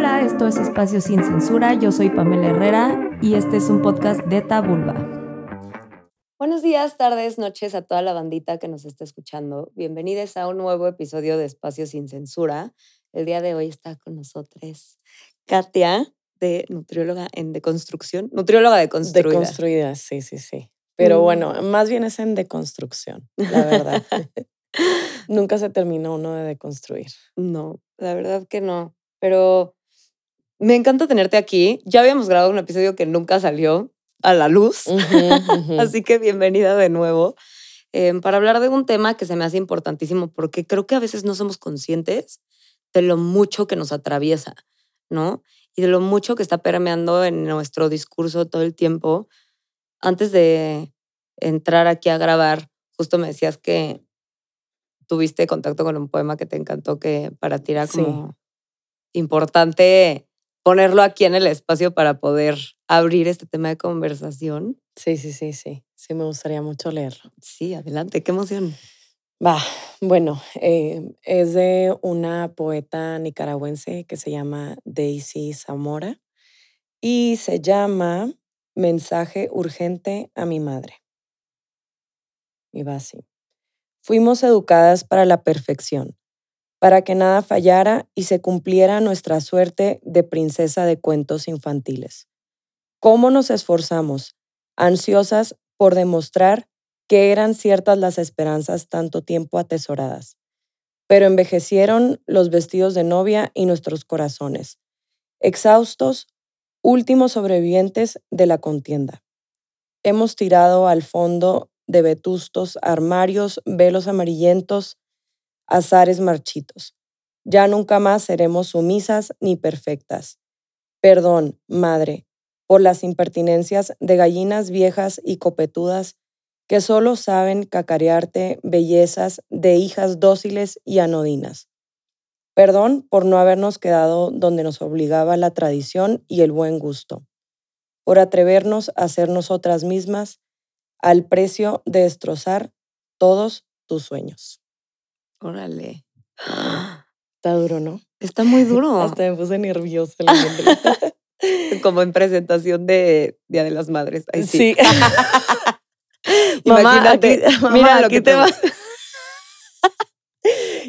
Hola, esto es Espacio Sin Censura. Yo soy Pamela Herrera y este es un podcast de Tabulba. Buenos días, tardes, noches a toda la bandita que nos está escuchando. Bienvenidos a un nuevo episodio de Espacio Sin Censura. El día de hoy está con nosotros Katia, de nutrióloga en deconstrucción. Nutrióloga de construida. Deconstruida, sí, sí, sí. Pero Mm. bueno, más bien es en deconstrucción, la verdad. Nunca se terminó uno de deconstruir. No, la verdad que no. Pero me encanta tenerte aquí. Ya habíamos grabado un episodio que nunca salió a la luz. Así que bienvenida de nuevo em, para hablar de un tema que se me hace importantísimo porque creo que a veces no somos conscientes de lo mucho que nos atraviesa, ¿no? Y de lo mucho que está permeando en nuestro discurso todo el tiempo. Antes de entrar aquí a grabar, justo me decías que tuviste contacto con un poema que te encantó, que para ti era Sí. como importante ponerlo aquí en el espacio para poder abrir este tema de conversación. Sí, sí, sí, sí. Sí, me gustaría mucho leerlo. Sí, adelante, qué emoción. Va, bueno, eh, es de una poeta nicaragüense que se llama Daisy Zamora y se llama Mensaje urgente a mi madre. Y va así. Fuimos educadas para la perfección, para que nada fallara y se cumpliera nuestra suerte de princesa de cuentos infantiles. ¿Cómo nos esforzamos, ansiosas por demostrar que eran ciertas las esperanzas tanto tiempo atesoradas? Pero envejecieron los vestidos de novia y nuestros corazones, exhaustos, últimos sobrevivientes de la contienda. Hemos tirado al fondo de vetustos armarios, velos amarillentos, azares marchitos. Ya nunca más seremos sumisas ni perfectas. Perdón, madre, por las impertinencias de gallinas viejas y copetudas que solo saben cacarearte bellezas de hijas dóciles y anodinas. Perdón por no habernos quedado donde nos obligaba la tradición y el buen gusto, por atrevernos a ser nosotras mismas al precio de destrozar todos tus sueños. Órale. Está duro, ¿no? Está muy duro. Hasta me puse nerviosa. Como en presentación de Día de las Madres. Ahí sí. sí. Mamá, Imagínate, aquí, mamá, mira lo que te te- va.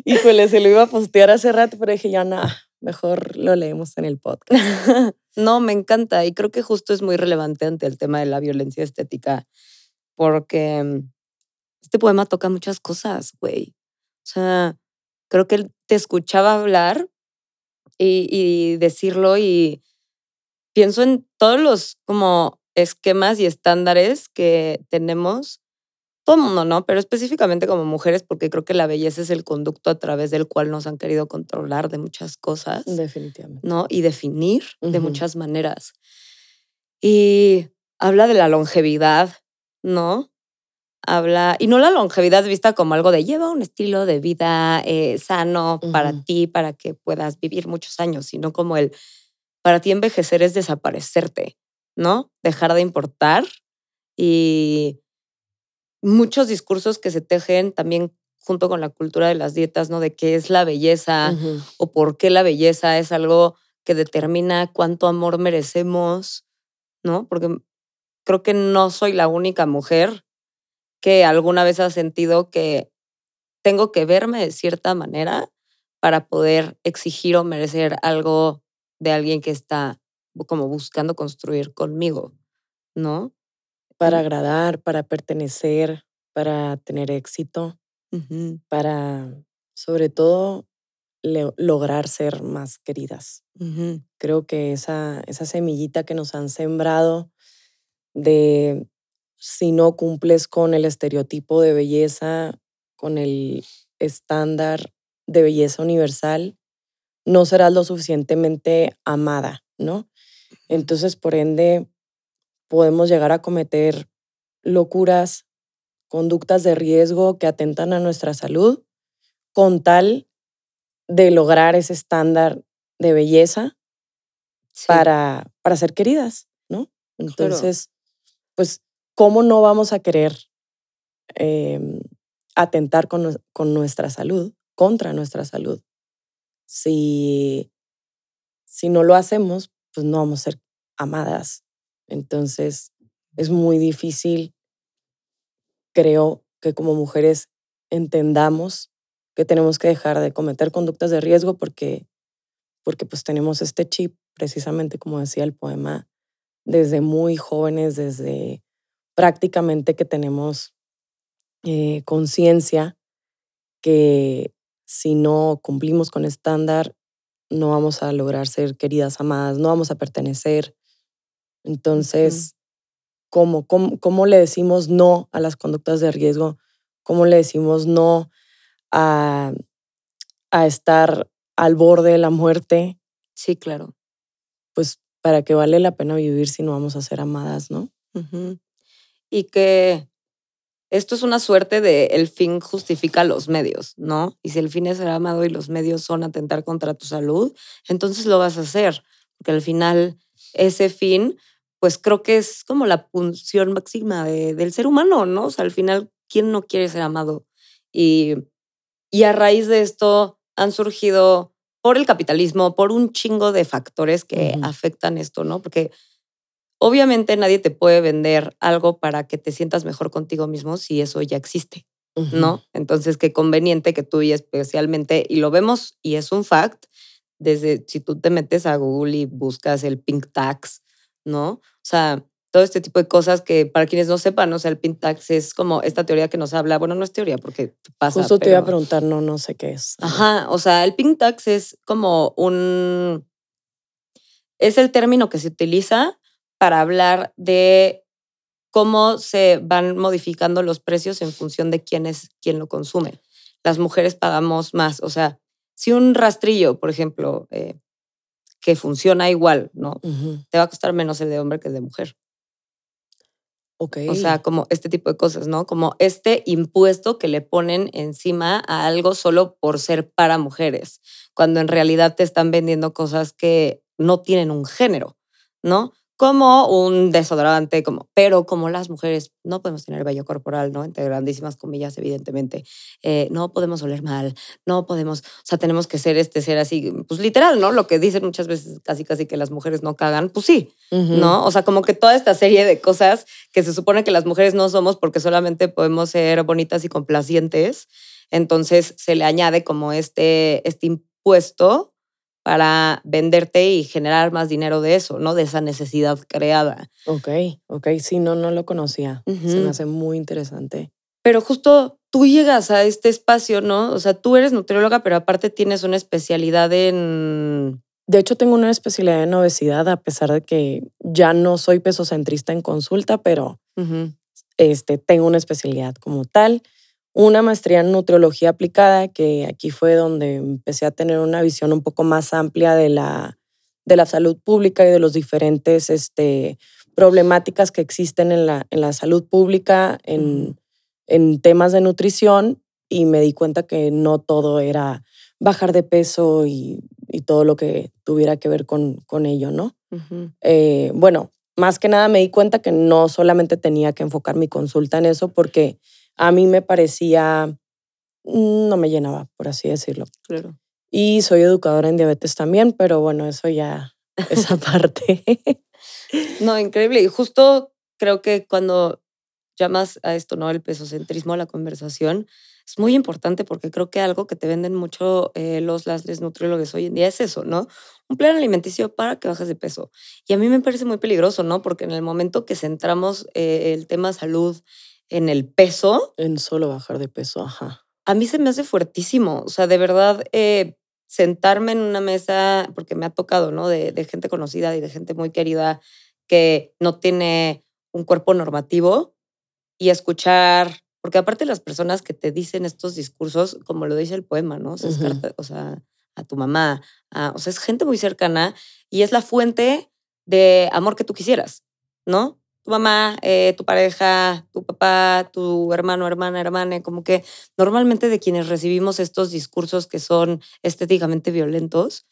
Híjole, se lo iba a postear hace rato, pero dije ya nada, mejor lo leemos en el podcast. No, me encanta. Y creo que justo es muy relevante ante el tema de la violencia estética. Porque mm, este poema toca muchas cosas, güey. O sea, creo que él te escuchaba hablar y, y decirlo y pienso en todos los como esquemas y estándares que tenemos, todo el mundo, ¿no? Pero específicamente como mujeres, porque creo que la belleza es el conducto a través del cual nos han querido controlar de muchas cosas, Definitivamente. ¿no? Y definir de muchas maneras. Y habla de la longevidad, ¿no? Habla, y no la longevidad vista como algo de lleva un estilo de vida eh, sano para ti, para que puedas vivir muchos años, sino como el, para ti envejecer es desaparecerte, ¿no? Dejar de importar y muchos discursos que se tejen también junto con la cultura de las dietas, ¿no? De qué es la belleza o por qué la belleza es algo que determina cuánto amor merecemos, ¿no? Porque creo que no soy la única mujer que alguna vez ha sentido que tengo que verme de cierta manera para poder exigir o merecer algo de alguien que está como buscando construir conmigo, ¿no? Para agradar, para pertenecer, para tener éxito, para, sobre todo, lograr ser más queridas. Creo que esa, esa semillita que nos han sembrado de si no cumples con el estereotipo de belleza, con el estándar de belleza universal, no serás lo suficientemente amada, ¿no? Entonces, por ende, podemos llegar a cometer locuras, conductas de riesgo que atentan a nuestra salud con tal de lograr ese estándar de belleza Sí, para, para ser queridas, ¿no? Entonces, pues, ¿cómo no vamos a querer em, atentar con, con nuestra salud, contra nuestra salud, si, si no lo hacemos, pues no vamos a ser amadas. Entonces, es muy difícil, creo que como mujeres entendamos que tenemos que dejar de cometer conductas de riesgo porque, porque pues tenemos este chip, precisamente como decía el poema, desde muy jóvenes, desde prácticamente que tenemos eh, conciencia que si no cumplimos con estándar, no vamos a lograr ser queridas, amadas, no vamos a pertenecer. Entonces, ¿cómo, cómo, le decimos no a las conductas de riesgo? ¿Cómo le decimos no a, a estar al borde de la muerte? Sí, claro. Pues para que vale la pena vivir si no vamos a ser amadas, ¿no? Y que esto es una suerte de el fin justifica los medios, ¿no? Y si el fin es ser amado y los medios son atentar contra tu salud, entonces lo vas a hacer, porque al final ese fin, pues creo que es como la función máxima del ser humano, ¿no? O sea, al final, ¿quién no quiere ser amado? Y, y a raíz de esto han surgido por el capitalismo, por un chingo de factores que afectan esto, ¿no? Porque Obviamente nadie te puede vender algo para que te sientas mejor contigo mismo si eso ya existe, ¿no? Entonces, qué conveniente que tú y especialmente, y lo vemos y es un fact, desde si tú te metes a Google y buscas el pink tax, ¿no? O sea, todo este tipo de cosas que para quienes no sepan, o sea, el pink tax es como esta teoría que nos habla, bueno, no es teoría porque pasa. Justo te iba a preguntar, no, no sé qué es. Ajá, o sea, el pink tax es como un, es el término que se utiliza para hablar de cómo se van modificando los precios en función de quién es quien lo consume. Las mujeres pagamos más, o sea, si un rastrillo, por ejemplo, eh, que funciona igual, ¿no? Te va a costar menos el de hombre que el de mujer. Ok. O sea, como este tipo de cosas, ¿no? Como este impuesto que le ponen encima a algo solo por ser para mujeres, cuando en realidad te están vendiendo cosas que no tienen un género, ¿no? Como un desodorante, como, pero como las mujeres no podemos tener vello corporal, ¿no? Entre grandísimas comillas, evidentemente. Eh, no podemos oler mal, no podemos, o sea, tenemos que ser este ser así, pues literal, ¿no? Lo que dicen muchas veces casi casi que las mujeres no cagan, pues sí, ¿no? O sea, como que toda esta serie de cosas que se supone que las mujeres no somos porque solamente podemos ser bonitas y complacientes, entonces se le añade como este, este impuesto para venderte y generar más dinero de eso, ¿no? De esa necesidad creada. Ok, ok, sí, no, no lo conocía. Se me hace muy interesante. Pero justo tú llegas a este espacio, ¿no? O sea, tú eres nutrióloga, pero aparte tienes una especialidad en... De hecho, tengo una especialidad en obesidad, a pesar de que ya no soy pesocentrista en consulta, pero este, tengo una especialidad como tal una maestría en nutriología aplicada, que aquí fue donde empecé a tener una visión un poco más amplia de la, de la salud pública y de los diferentes este, problemáticas que existen en la, en la salud pública en, en temas de nutrición y me di cuenta que no todo era bajar de peso y, y todo lo que tuviera que ver con, con ello, ¿no? Eh, bueno, más que nada me di cuenta que no solamente tenía que enfocar mi consulta en eso porque a mí me parecía, mm, no me llenaba, por así decirlo. Claro. Y soy educadora en diabetes también, pero bueno, eso ya, esa parte. no, increíble. Y justo creo que cuando llamas a esto, ¿no? El pesocentrismo a la conversación, es muy importante porque creo que algo que te venden mucho eh, los las nutriólogos hoy en día es eso, ¿no? Un plan alimenticio para que bajes de peso. Y a mí me parece muy peligroso, ¿no? Porque en el momento que centramos eh, el tema salud en el peso. En solo bajar de peso, ajá. A mí se me hace fuertísimo. O sea, de verdad, eh, sentarme en una mesa, porque me ha tocado, ¿no? De, de, gente conocida y de gente muy querida que no tiene un cuerpo normativo y escuchar, porque aparte las personas que te dicen estos discursos, como lo dice el poema, ¿no? O sea, o sea a tu mamá, o sea, es gente muy cercana y es la fuente de amor que tú quisieras, ¿no? Tu mamá, eh, tu pareja, tu papá, tu hermano, hermana, hermana, como que normalmente de quienes recibimos estos discursos que son estéticamente violentos,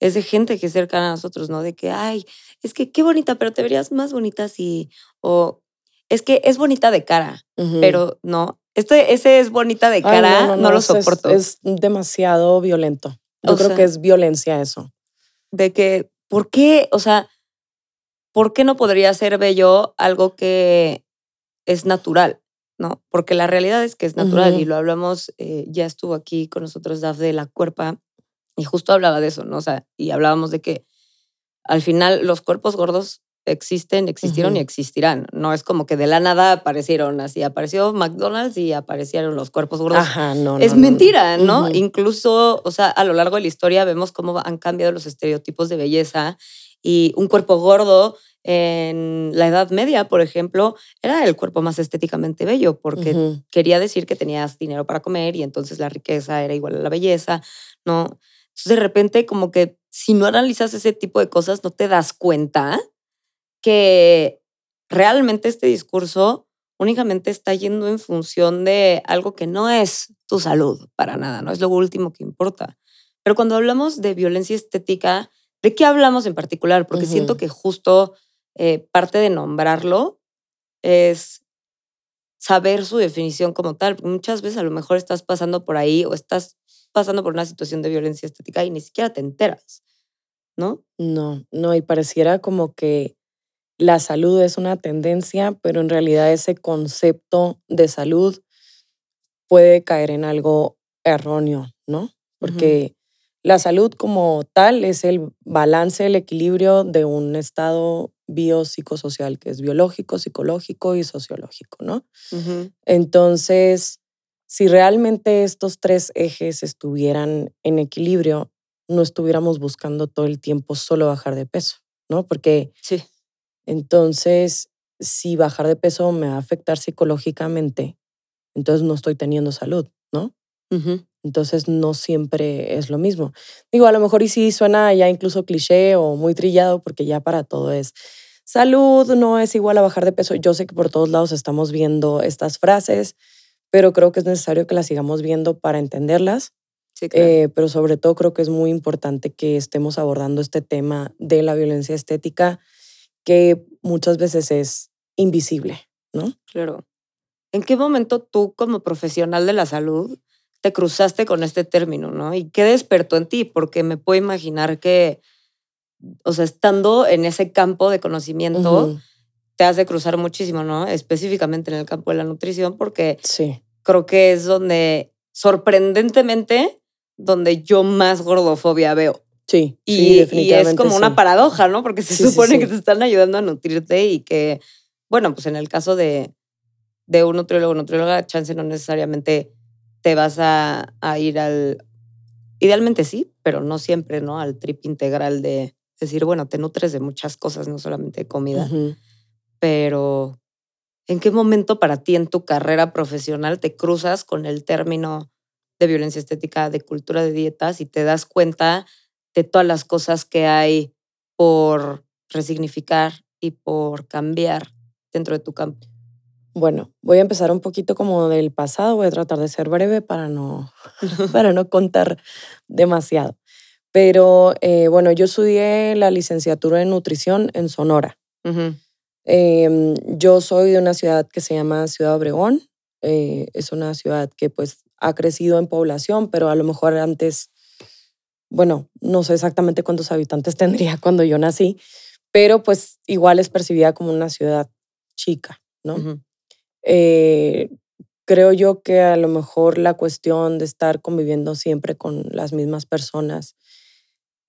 es de gente que es cercana a nosotros, ¿no? De que, ay, es que qué bonita, pero te verías más bonita si, o es que es bonita de cara, pero no, este, ese es bonita de cara, no, lo soporto. Es, demasiado violento. Yo creo que es violencia eso. de que, ¿por qué? O sea, ¿por qué no podría ser bello algo que es natural? ¿No? Porque la realidad es que es natural y lo hablamos, eh, ya estuvo aquí con nosotros Daf de la Cuerpa y justo hablaba de eso, ¿no? O sea, y hablábamos de que al final los cuerpos gordos existen, existieron y existirán. No es como que de la nada aparecieron así. Apareció McDonald's y aparecieron los cuerpos gordos. Ajá, no. Es mentira, ¿no? Incluso, o sea, a lo largo de la historia vemos cómo han cambiado los estereotipos de belleza y un cuerpo gordo en la Edad Media, por ejemplo, era el cuerpo más estéticamente bello porque quería decir que tenías dinero para comer y entonces la riqueza era igual a la belleza, ¿no? Entonces de repente como que si no analizas ese tipo de cosas no te das cuenta que realmente este discurso únicamente está yendo en función de algo que no es tu salud para nada, no es lo último que importa. Pero cuando hablamos de violencia estética, ¿de qué hablamos en particular? Porque siento que justo eh, parte de nombrarlo es saber su definición como tal. Muchas veces a lo mejor estás pasando por ahí o estás pasando por una situación de violencia estética y ni siquiera te enteras, ¿no? No, no, y pareciera como que la salud es una tendencia, pero en realidad ese concepto de salud puede caer en algo erróneo, ¿no? Porque la salud como tal es el balance, el equilibrio de un estado biopsicosocial, que es biológico, psicológico y sociológico, ¿no? Entonces, si realmente estos tres ejes estuvieran en equilibrio, no estuviéramos buscando todo el tiempo solo bajar de peso, ¿no? Porque sí. Entonces, si bajar de peso me va a afectar psicológicamente, entonces no estoy teniendo salud, ¿no? Entonces no siempre es lo mismo. Digo, a lo mejor y sí suena ya incluso cliché o muy trillado porque ya para todo es salud no es igual a bajar de peso. Yo sé que por todos lados estamos viendo estas frases, pero creo que es necesario que las sigamos viendo para entenderlas. Sí, claro. Eh, pero sobre todo creo que es muy importante que estemos abordando este tema de la violencia estética que muchas veces es invisible, ¿no? Claro. ¿En qué momento tú como profesional de la salud te cruzaste con este término, ¿no? ¿Y qué despertó en ti? Porque me puedo imaginar que, o sea, estando en ese campo de conocimiento, te hace cruzar muchísimo, ¿no? Específicamente en el campo de la nutrición, porque sí. creo que es donde, sorprendentemente, donde yo más gordofobia veo. Sí, y, definitivamente es como una paradoja, ¿no? Porque se supone que te están ayudando a nutrirte y que, bueno, pues en el caso de, de un nutriólogo o nutrióloga, chance no necesariamente te vas a, a, ir al... Idealmente sí, pero no siempre, ¿no? Al trip integral de decir, bueno, te nutres de muchas cosas, no solamente de comida. Pero, ¿en qué momento para ti en tu carrera profesional te cruzas con el término de violencia estética, de cultura de dietas y te das cuenta de todas las cosas que hay por resignificar y por cambiar dentro de tu campo? Bueno, voy a empezar un poquito como del pasado, voy a tratar de ser breve para no, para no contar demasiado. Pero eh, bueno, yo estudié la licenciatura en nutrición en Sonora. Em, yo soy de una ciudad que se llama Ciudad Obregón. Eh, es una ciudad que pues ha crecido en población, pero a lo mejor antes bueno, no sé exactamente cuántos habitantes tendría cuando yo nací, pero pues igual es percibida como una ciudad chica, ¿no? Eh, creo yo que a lo mejor la cuestión de estar conviviendo siempre con las mismas personas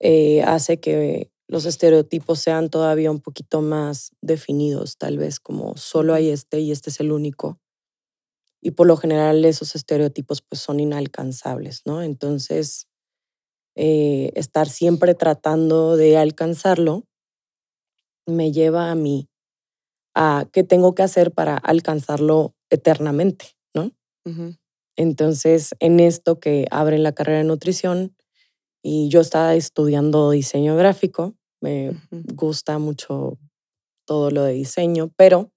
eh, hace que los estereotipos sean todavía un poquito más definidos, tal vez como solo hay este y este es el único. Y por lo general esos estereotipos pues son inalcanzables, ¿no? Entonces, eh, estar siempre tratando de alcanzarlo, me lleva a mí a qué tengo que hacer para alcanzarlo eternamente, ¿no? Entonces, en esto que abre la carrera de nutrición y yo estaba estudiando diseño gráfico, me gusta mucho todo lo de diseño, pero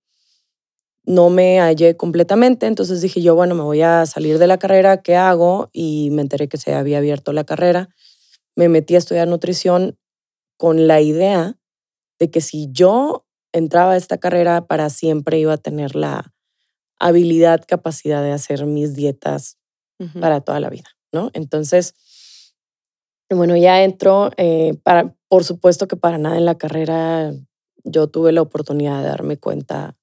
no me hallé completamente, entonces dije yo, bueno, me voy a salir de la carrera, ¿qué hago? Y me enteré que se había abierto la carrera me metí a estudiar nutrición con la idea de que si yo entraba a esta carrera para siempre iba a tener la habilidad, capacidad de hacer mis dietas para toda la vida, ¿no? Entonces, Bueno, ya entro, eh, para, por supuesto que para nada en la carrera yo tuve la oportunidad de darme cuenta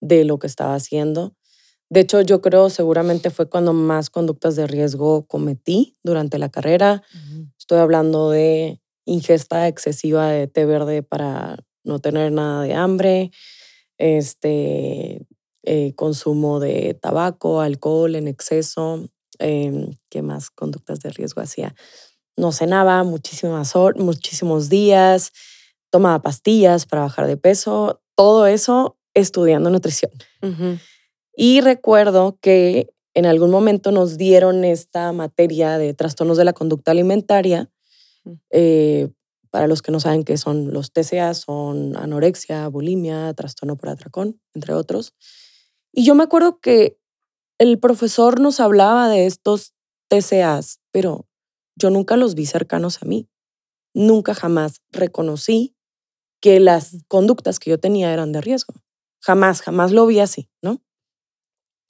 de lo que estaba haciendo. De hecho, yo creo seguramente fue cuando más conductas de riesgo cometí durante la carrera. Estoy hablando de ingesta excesiva de té verde para no tener nada de hambre, este, eh, consumo de tabaco, alcohol en exceso, em, ¿qué más conductas de riesgo hacía? No cenaba muchísimas muchísimos días, tomaba pastillas para bajar de peso, todo eso estudiando nutrición. Y recuerdo que en algún momento nos dieron esta materia de trastornos de la conducta alimentaria. Eh, para los que no saben qué son los TCA, son anorexia, bulimia, trastorno por atracón, entre otros. Y yo me acuerdo que el profesor nos hablaba de estos TCAs, pero yo nunca los vi cercanos a mí. Nunca jamás reconocí que las conductas que yo tenía eran de riesgo. Jamás, jamás lo vi así, ¿no?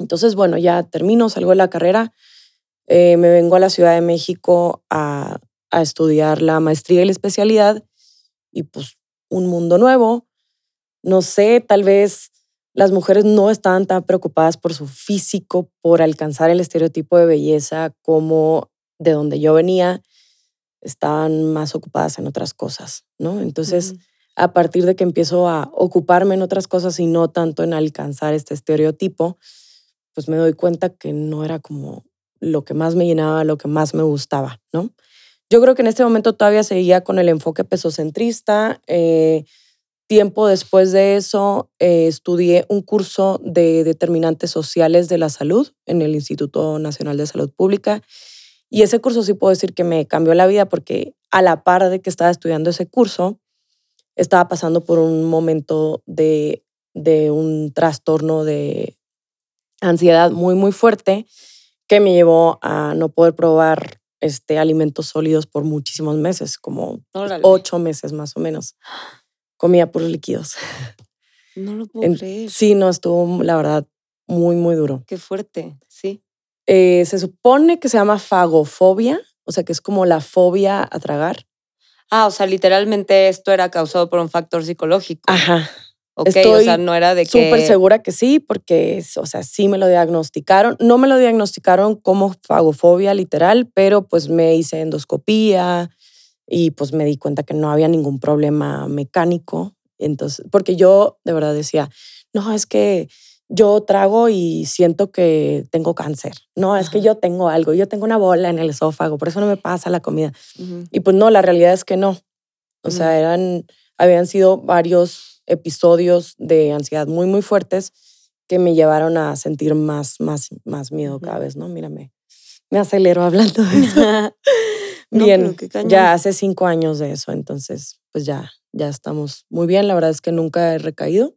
Entonces, bueno, ya termino, salgo de la carrera, eh, me vengo a la Ciudad de México a, a estudiar la maestría y la especialidad y pues un mundo nuevo. No sé, tal vez las mujeres no estaban tan preocupadas por su físico, por alcanzar el estereotipo de belleza como de donde yo venía, estaban más ocupadas en otras cosas, ¿no? Entonces, a partir de que empiezo a ocuparme en otras cosas y no tanto en alcanzar este estereotipo, pues me doy cuenta que no era como lo que más me llenaba, lo que más me gustaba, ¿no? Yo creo que en este momento todavía seguía con el enfoque pesocentrista. Eh, tiempo después de eso, eh, estudié un curso de determinantes sociales de la salud en el Instituto Nacional de Salud Pública. Y ese curso sí puedo decir que me cambió la vida porque a la par de que estaba estudiando ese curso, estaba pasando por un momento de, de un trastorno de ansiedad muy, muy fuerte que me llevó a no poder probar este, alimentos sólidos por muchísimos meses, como ocho meses más o menos. Comía puros líquidos. No lo puedo creer. Sí, no, estuvo, la verdad, muy, muy duro. Qué fuerte, sí. Eh, se supone que se llama fagofobia, o sea, que es como la fobia a tragar. Ah, o sea, literalmente esto era causado por un factor psicológico. Ajá. Ok, o sea, no era de que... Súper segura que sí, porque, o sea, sí me lo diagnosticaron. No me lo diagnosticaron como fagofobia literal, pero pues me hice endoscopía y pues me di cuenta que no había ningún problema mecánico. Entonces, porque yo de verdad decía, no, es que yo trago y siento que tengo cáncer. No, es que yo tengo algo, yo tengo una bola en el esófago, por eso no me pasa la comida. Y pues no, la realidad es que no. O sea, eran, habían sido varios episodios de ansiedad muy, muy fuertes que me llevaron a sentir más, más, más miedo cada vez, ¿no? Mírame, me acelero hablando de eso. bien, ya hace cinco años de eso, entonces pues ya, ya estamos muy bien. La verdad es que nunca he recaído.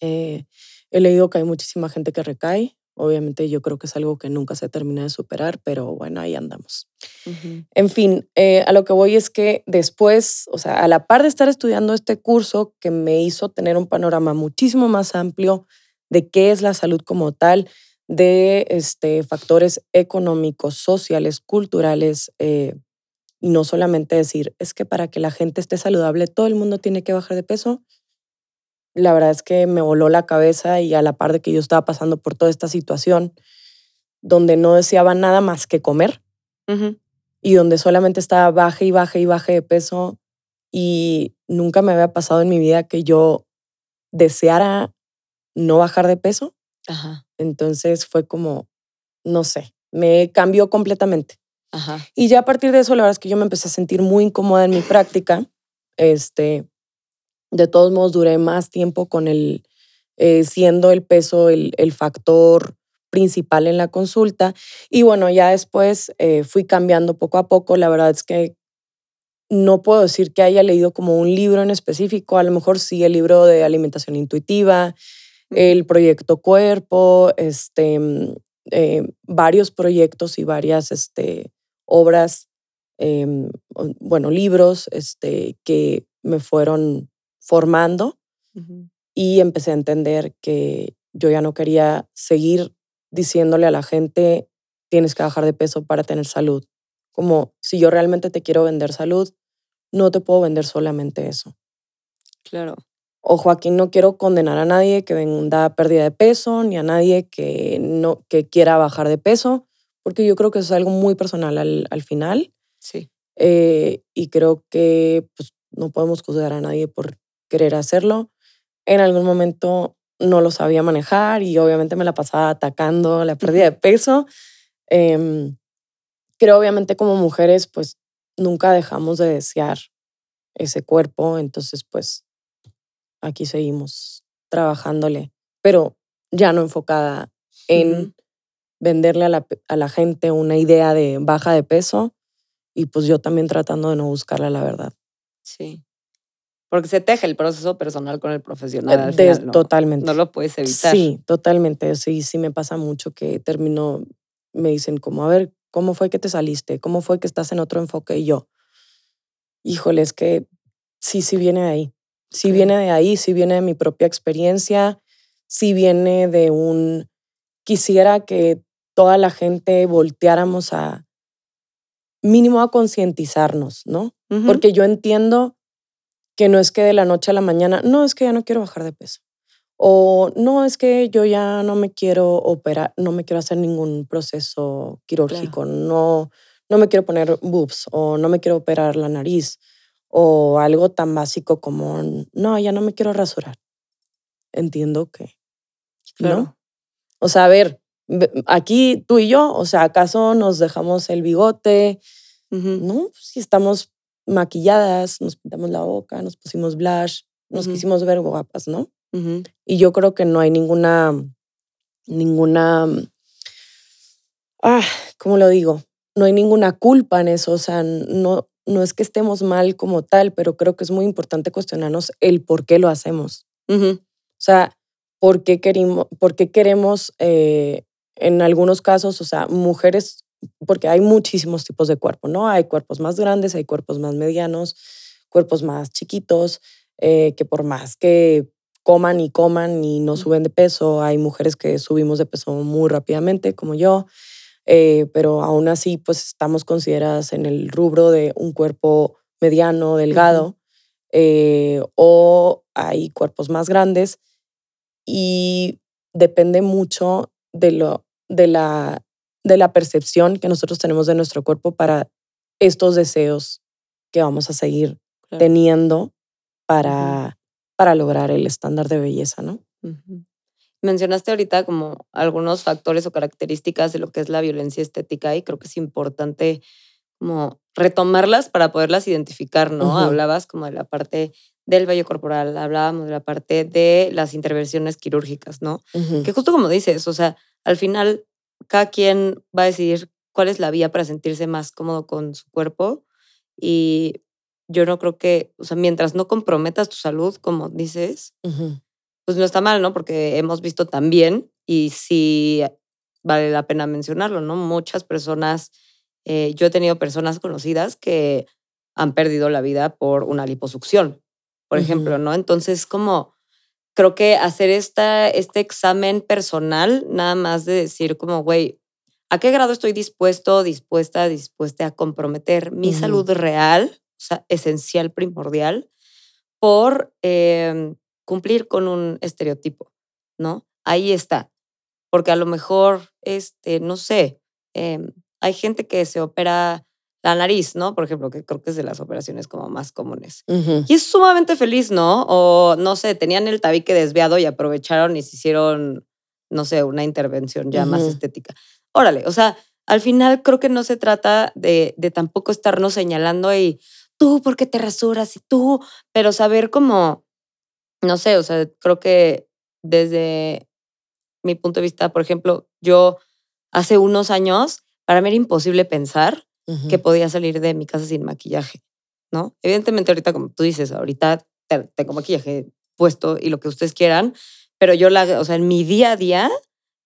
Eh, he leído que hay muchísima gente que recae. Obviamente yo creo que es algo que nunca se termina de superar, pero bueno, ahí andamos. En fin, eh, a lo que voy es que después, o sea, a la par de estar estudiando este curso que me hizo tener un panorama muchísimo más amplio de qué es la salud como tal, de este, factores económicos, sociales, culturales, eh, y no solamente decir, es que para que la gente esté saludable, todo el mundo tiene que bajar de peso, la verdad es que me voló la cabeza y a la par de que yo estaba pasando por toda esta situación donde no deseaba nada más que comer y donde solamente estaba baja y baja y baja de peso y nunca me había pasado en mi vida que yo deseara no bajar de peso. Entonces fue como, no sé, me cambió completamente. Y ya a partir de eso, la verdad es que yo me empecé a sentir muy incómoda en mi práctica. Este, de todos modos, duré más tiempo con el, eh, siendo el peso el, el, factor principal en la consulta. Y bueno, ya después eh, fui cambiando poco a poco. La verdad es que no puedo decir que haya leído como un libro en específico. A lo mejor sí el libro de alimentación intuitiva, el proyecto Cuerpo, este, mm, eh, varios proyectos y varias este, obras, em, bueno, libros este, que me fueron formando y empecé a entender que yo ya no quería seguir diciéndole a la gente, tienes que bajar de peso para tener salud, Como si yo realmente te quiero vender salud, no te puedo vender solamente eso. Claro. Ojo, aquí no quiero condenar a nadie que venda pérdida de peso, ni a nadie que, no, que quiera bajar de peso, porque yo creo que eso es algo muy personal al, al final. Sí. Eh, y creo que pues, no podemos juzgar a nadie por querer hacerlo. En algún momento no lo sabía manejar y obviamente me la pasaba atacando la pérdida de peso. Eh, creo obviamente como mujeres pues nunca dejamos de desear ese cuerpo, entonces pues aquí seguimos trabajándole, pero ya no enfocada en venderle a la, a la, gente una idea de baja de peso y pues yo también tratando de no buscarle la verdad. Sí. Porque se teje el proceso personal con el profesional. Al de, final, ¿no? Totalmente. No lo puedes evitar. Sí, totalmente. Sí, sí me pasa mucho que termino, me dicen como, a ver, ¿cómo fue que te saliste? ¿Cómo fue que estás en otro enfoque? Y yo, híjole, es que sí, sí viene de ahí. Sí viene de ahí, sí viene de mi propia experiencia, sí viene de un, quisiera que toda la gente volteáramos a, mínimo a concientizarnos, ¿no? Uh -huh. Porque yo entiendo que no es que de la noche a la mañana, no es que ya no quiero bajar de peso. O no es que yo ya no me quiero operar, no me quiero hacer ningún proceso quirúrgico, Claro. no, no me quiero poner boobs o no me quiero operar la nariz o algo tan básico como, no, ya no me quiero rasurar. Entiendo que, Claro. ¿no? O sea, a ver, ve- aquí tú y yo, o sea, ¿acaso nos dejamos el bigote? No, si estamos maquilladas, nos pintamos la boca, nos pusimos blush, nos quisimos ver guapas, ¿no? Ujú. Y yo creo que no hay ninguna, ninguna, ah, ¿cómo lo digo? No hay ninguna culpa en eso, o sea, no, no es que estemos mal como tal, pero creo que es muy importante cuestionarnos el por qué lo hacemos. O sea, ¿por qué queremos, por qué queremos eh, en algunos casos, o sea, mujeres, porque hay muchísimos tipos de cuerpo, ¿no? Hay cuerpos más grandes, hay cuerpos más medianos, cuerpos más chiquitos, eh, que por más que coman y coman y no suben de peso, hay mujeres que subimos de peso muy rápidamente, como yo, eh, pero aún así, pues estamos consideradas en el rubro de un cuerpo mediano, delgado, eh, o hay cuerpos más grandes y depende mucho de, lo, de, la, de la percepción que nosotros tenemos de nuestro cuerpo para estos deseos que vamos a seguir Claro. teniendo para, para lograr el estándar de belleza, ¿no? Mencionaste ahorita como algunos factores o características de lo que es la violencia estética y creo que es importante como retomarlas para poderlas identificar, ¿no? Hablabas como de la parte del vello corporal, hablábamos de la parte de las intervenciones quirúrgicas, ¿no? Que justo como dices, o sea, al final cada quien va a decidir cuál es la vía para sentirse más cómodo con su cuerpo y yo no creo que, o sea, mientras no comprometas tu salud, como dices, Ujú. pues no está mal, ¿no? Porque hemos visto también, y sí vale la pena mencionarlo, ¿no? Muchas personas, eh, yo he tenido personas conocidas que han perdido la vida por una liposucción, por Ujú. ejemplo, ¿no? Entonces, como creo que hacer esta, este examen personal, nada más de decir como, güey, ¿a qué grado estoy dispuesto, dispuesta, dispuesta a comprometer mi salud real, o sea, esencial, primordial, por eh, cumplir con un estereotipo, ¿no? Ahí está. Porque a lo mejor, este, no sé, eh, hay gente que se opera la nariz, ¿no? Por ejemplo, que creo que es de las operaciones como más comunes. Y es sumamente feliz, ¿no? O no sé, tenían el tabique desviado y aprovecharon y se hicieron, no sé, una intervención ya más estética. Órale, o sea, al final creo que no se trata de, de tampoco estarnos señalando y tú, ¿por qué te rasuras? Y tú, pero saber cómo, no sé, o sea, creo que desde mi punto de vista, por ejemplo, yo hace unos años, para mí era imposible pensar Que podía salir de mi casa sin maquillaje, ¿no? Evidentemente ahorita, como tú dices, ahorita te- tengo maquillaje puesto y lo que ustedes quieran, pero yo, la, o sea, en mi día a día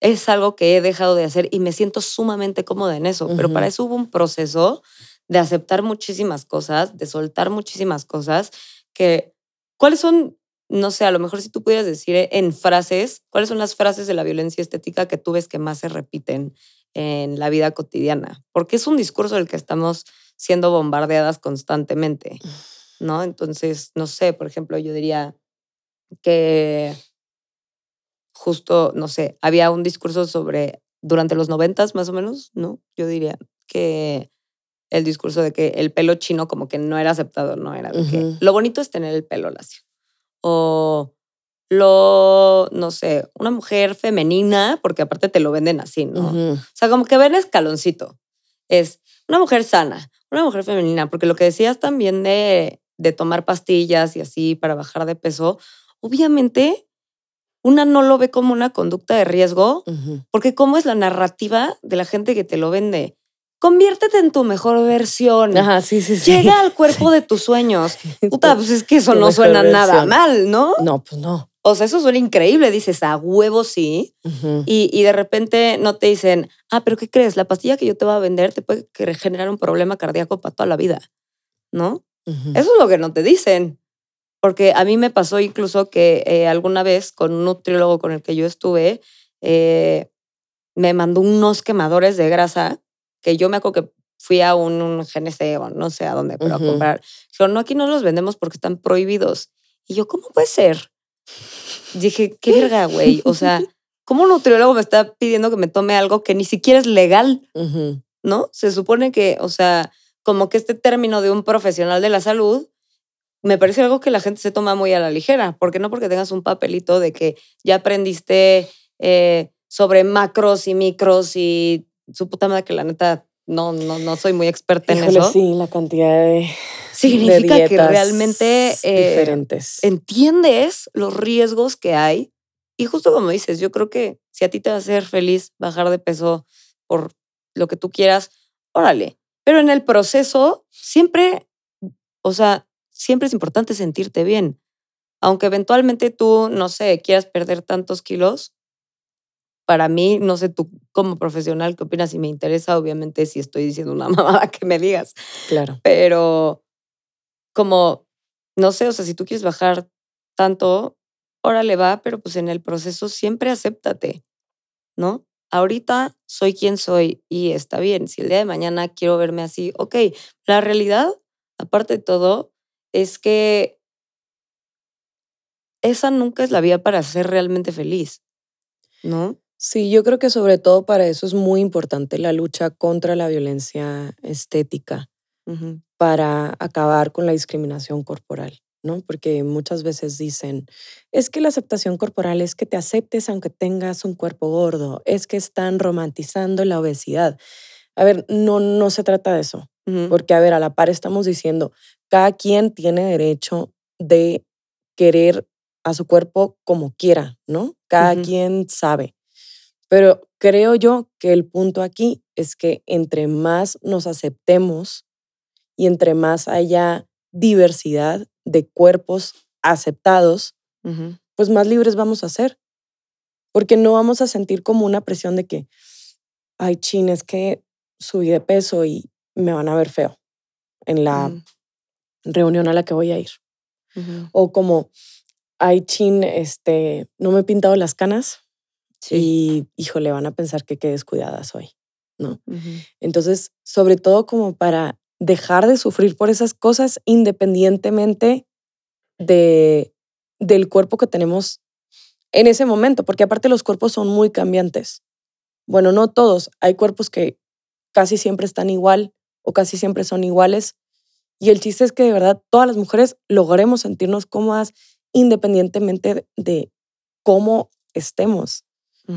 es algo que he dejado de hacer y me siento sumamente cómoda en eso, pero para eso hubo un proceso de aceptar muchísimas cosas, de soltar muchísimas cosas, que, ¿cuáles son, no sé, a lo mejor si tú pudieras decir en frases, cuáles son las frases de la violencia estética que tú ves que más se repiten en la vida cotidiana, porque es un discurso del que estamos siendo bombardeadas constantemente, ¿no? Entonces, no sé, por ejemplo, yo diría que justo, no sé, había un discurso sobre, durante los noventas más o menos, ¿no? Yo diría que el discurso de que el pelo chino como que no era aceptado, no era de que lo bonito es tener el pelo lacio. O lo, no sé, una mujer femenina, porque aparte te lo venden así, ¿no? O sea, como que ven escaloncito. Es una mujer sana, una mujer femenina, porque lo que decías también de, de tomar pastillas y así para bajar de peso, obviamente una no lo ve como una conducta de riesgo, porque cómo es la narrativa de la gente que te lo vende. Conviértete en tu mejor versión. Ajá, sí, sí, sí. Llega al cuerpo de tus sueños. Puta, pues es que eso no suena nada mal, ¿no? No, pues no. O sea, eso suena increíble. Dices, a huevo sí. y, y, de repente no te dicen, ah, pero ¿qué crees? La pastilla que yo te voy a vender te puede generar un problema cardíaco para toda la vida, ¿no? Eso es lo que no te dicen. Porque a mí me pasó incluso que eh, alguna vez con un nutriólogo con el que yo estuve, eh, me mandó unos quemadores de grasa que yo me acuerdo que fui a un, GNC o no sé a dónde, pero a comprar. Dijeron, no, aquí no los vendemos porque están prohibidos. Y yo, ¿cómo puede ser? Dije, qué verga, güey. O sea, ¿cómo un nutriólogo me está pidiendo que me tome algo que ni siquiera es legal? ¿No? Se supone que, o sea, como que este término de un profesional de la salud me parece algo que la gente se toma muy a la ligera, porque no porque tengas un papelito de que ya aprendiste eh, sobre macros y micros y su puta madre que la neta no, no, no soy muy experta en eso. Sí, la cantidad de significa que realmente eh, diferentes. entiendes los riesgos que hay y justo como dices, yo creo que si a ti te va a hacer feliz bajar de peso por lo que tú quieras, órale. Pero en el proceso siempre, o sea, siempre es importante sentirte bien. Aunque eventualmente tú, no sé, quieras perder tantos kilos, para mí, no sé tú como profesional qué opinas si me interesa, obviamente si estoy diciendo una mamada que me digas. Claro. Pero como, no sé, o sea, si tú quieres bajar tanto, órale va, pero pues en el proceso siempre acéptate, ¿no? Ahorita soy quien soy y está bien. Si el día de mañana quiero verme así, ok, la realidad, aparte de todo, es que esa nunca es la vía para ser realmente feliz, ¿no? Sí, yo creo que sobre todo para eso es muy importante la lucha contra la violencia estética, para acabar con la discriminación corporal, ¿no? Porque muchas veces dicen, es que la aceptación corporal es que te aceptes aunque tengas un cuerpo gordo, es que están romantizando la obesidad. A ver, no, no se trata de eso, porque a ver, a la par estamos diciendo, cada quien tiene derecho de querer a su cuerpo como quiera, ¿no? Cada quien sabe. Pero creo yo que el punto aquí es que entre más nos aceptemos y entre más haya diversidad de cuerpos aceptados, pues más libres vamos a ser. Porque no vamos a sentir como una presión de que, ay, chin, es que subí de peso y me van a ver feo en la mm reunión a la que voy a ir. O como, ay, chin, este, no me he pintado las canas y, híjole, van a pensar que qué descuidada soy, ¿no? Entonces, sobre todo como para dejar de sufrir por esas cosas independientemente de, del cuerpo que tenemos en ese momento, porque aparte los cuerpos son muy cambiantes. Bueno, no todos, hay cuerpos que casi siempre están igual o casi siempre son iguales y el chiste es que de verdad todas las mujeres logremos sentirnos cómodas independientemente de cómo estemos.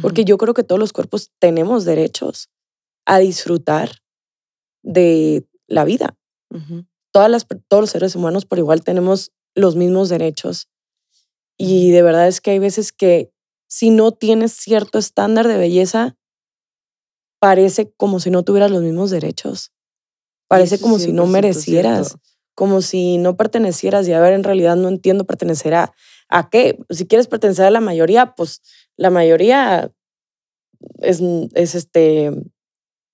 Porque yo creo que todos los cuerpos tenemos derechos a disfrutar de la vida. Todas las, todos los seres humanos por igual tenemos los mismos derechos. Y de verdad es que hay veces que si no tienes cierto estándar de belleza, parece como si no tuvieras los mismos derechos. Parece como si no merecieras, como si no pertenecieras y a ver, en realidad no entiendo pertenecer a, a qué. Si quieres pertenecer a la mayoría, pues la mayoría es, es este,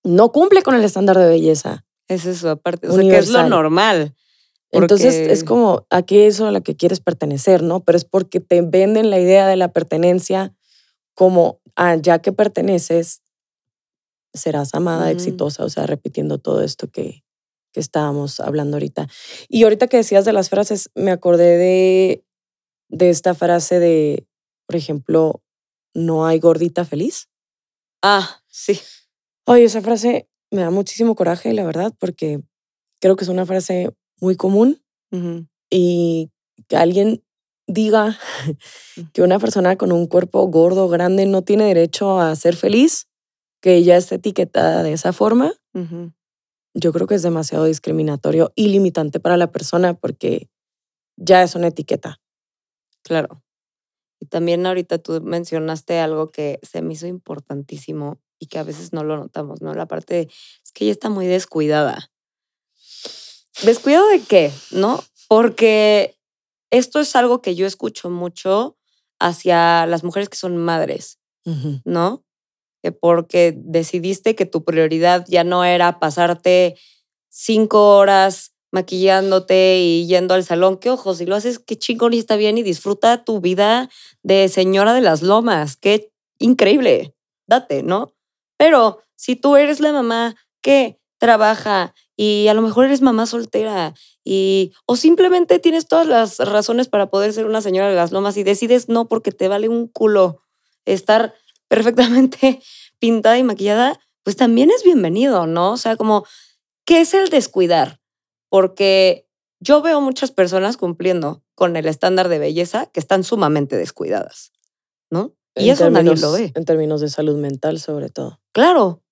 no cumple con el estándar de belleza. Es eso, aparte, o sea, que es lo normal. Entonces es como, ¿a qué es a la que quieres pertenecer, no? Pero es porque te venden la idea de la pertenencia como, ah, ya que perteneces, serás amada, exitosa, o sea, repitiendo todo esto que, que estábamos hablando ahorita. Y ahorita que decías de las frases, me acordé de, de esta frase de, por ejemplo, no hay gordita feliz. Ah, sí. Oye, esa frase me da muchísimo coraje, la verdad, porque creo que es una frase muy común y que alguien diga que una persona con un cuerpo gordo, grande, no tiene derecho a ser feliz, que ella esté etiquetada de esa forma, yo creo que es demasiado discriminatorio y limitante para la persona porque ya es una etiqueta. Claro. Y también ahorita tú mencionaste algo que se me hizo importantísimo y que a veces no lo notamos, ¿no? La parte de, es que ella está muy descuidada. ¿Descuidado de qué? ¿No? Porque esto es algo que yo escucho mucho hacia las mujeres que son madres. ¿no? Que porque decidiste que tu prioridad ya no era pasarte cinco horas maquillándote y yendo al salón. Que ojo, si lo haces, qué chingón y está bien y disfruta tu vida de señora de las lomas. Qué increíble. Date, ¿no? Pero si tú eres la mamá que trabaja y a lo mejor eres mamá soltera y o simplemente tienes todas las razones para poder ser una señora de las lomas y decides no porque te vale un culo estar perfectamente pintada y maquillada, pues también es bienvenido, ¿no? O sea, como, ¿qué es el descuidar? Porque yo veo muchas personas cumpliendo con el estándar de belleza que están sumamente descuidadas, ¿no? Y En eso nadie términos- lo ve. En términos de salud mental, sobre todo. Claro.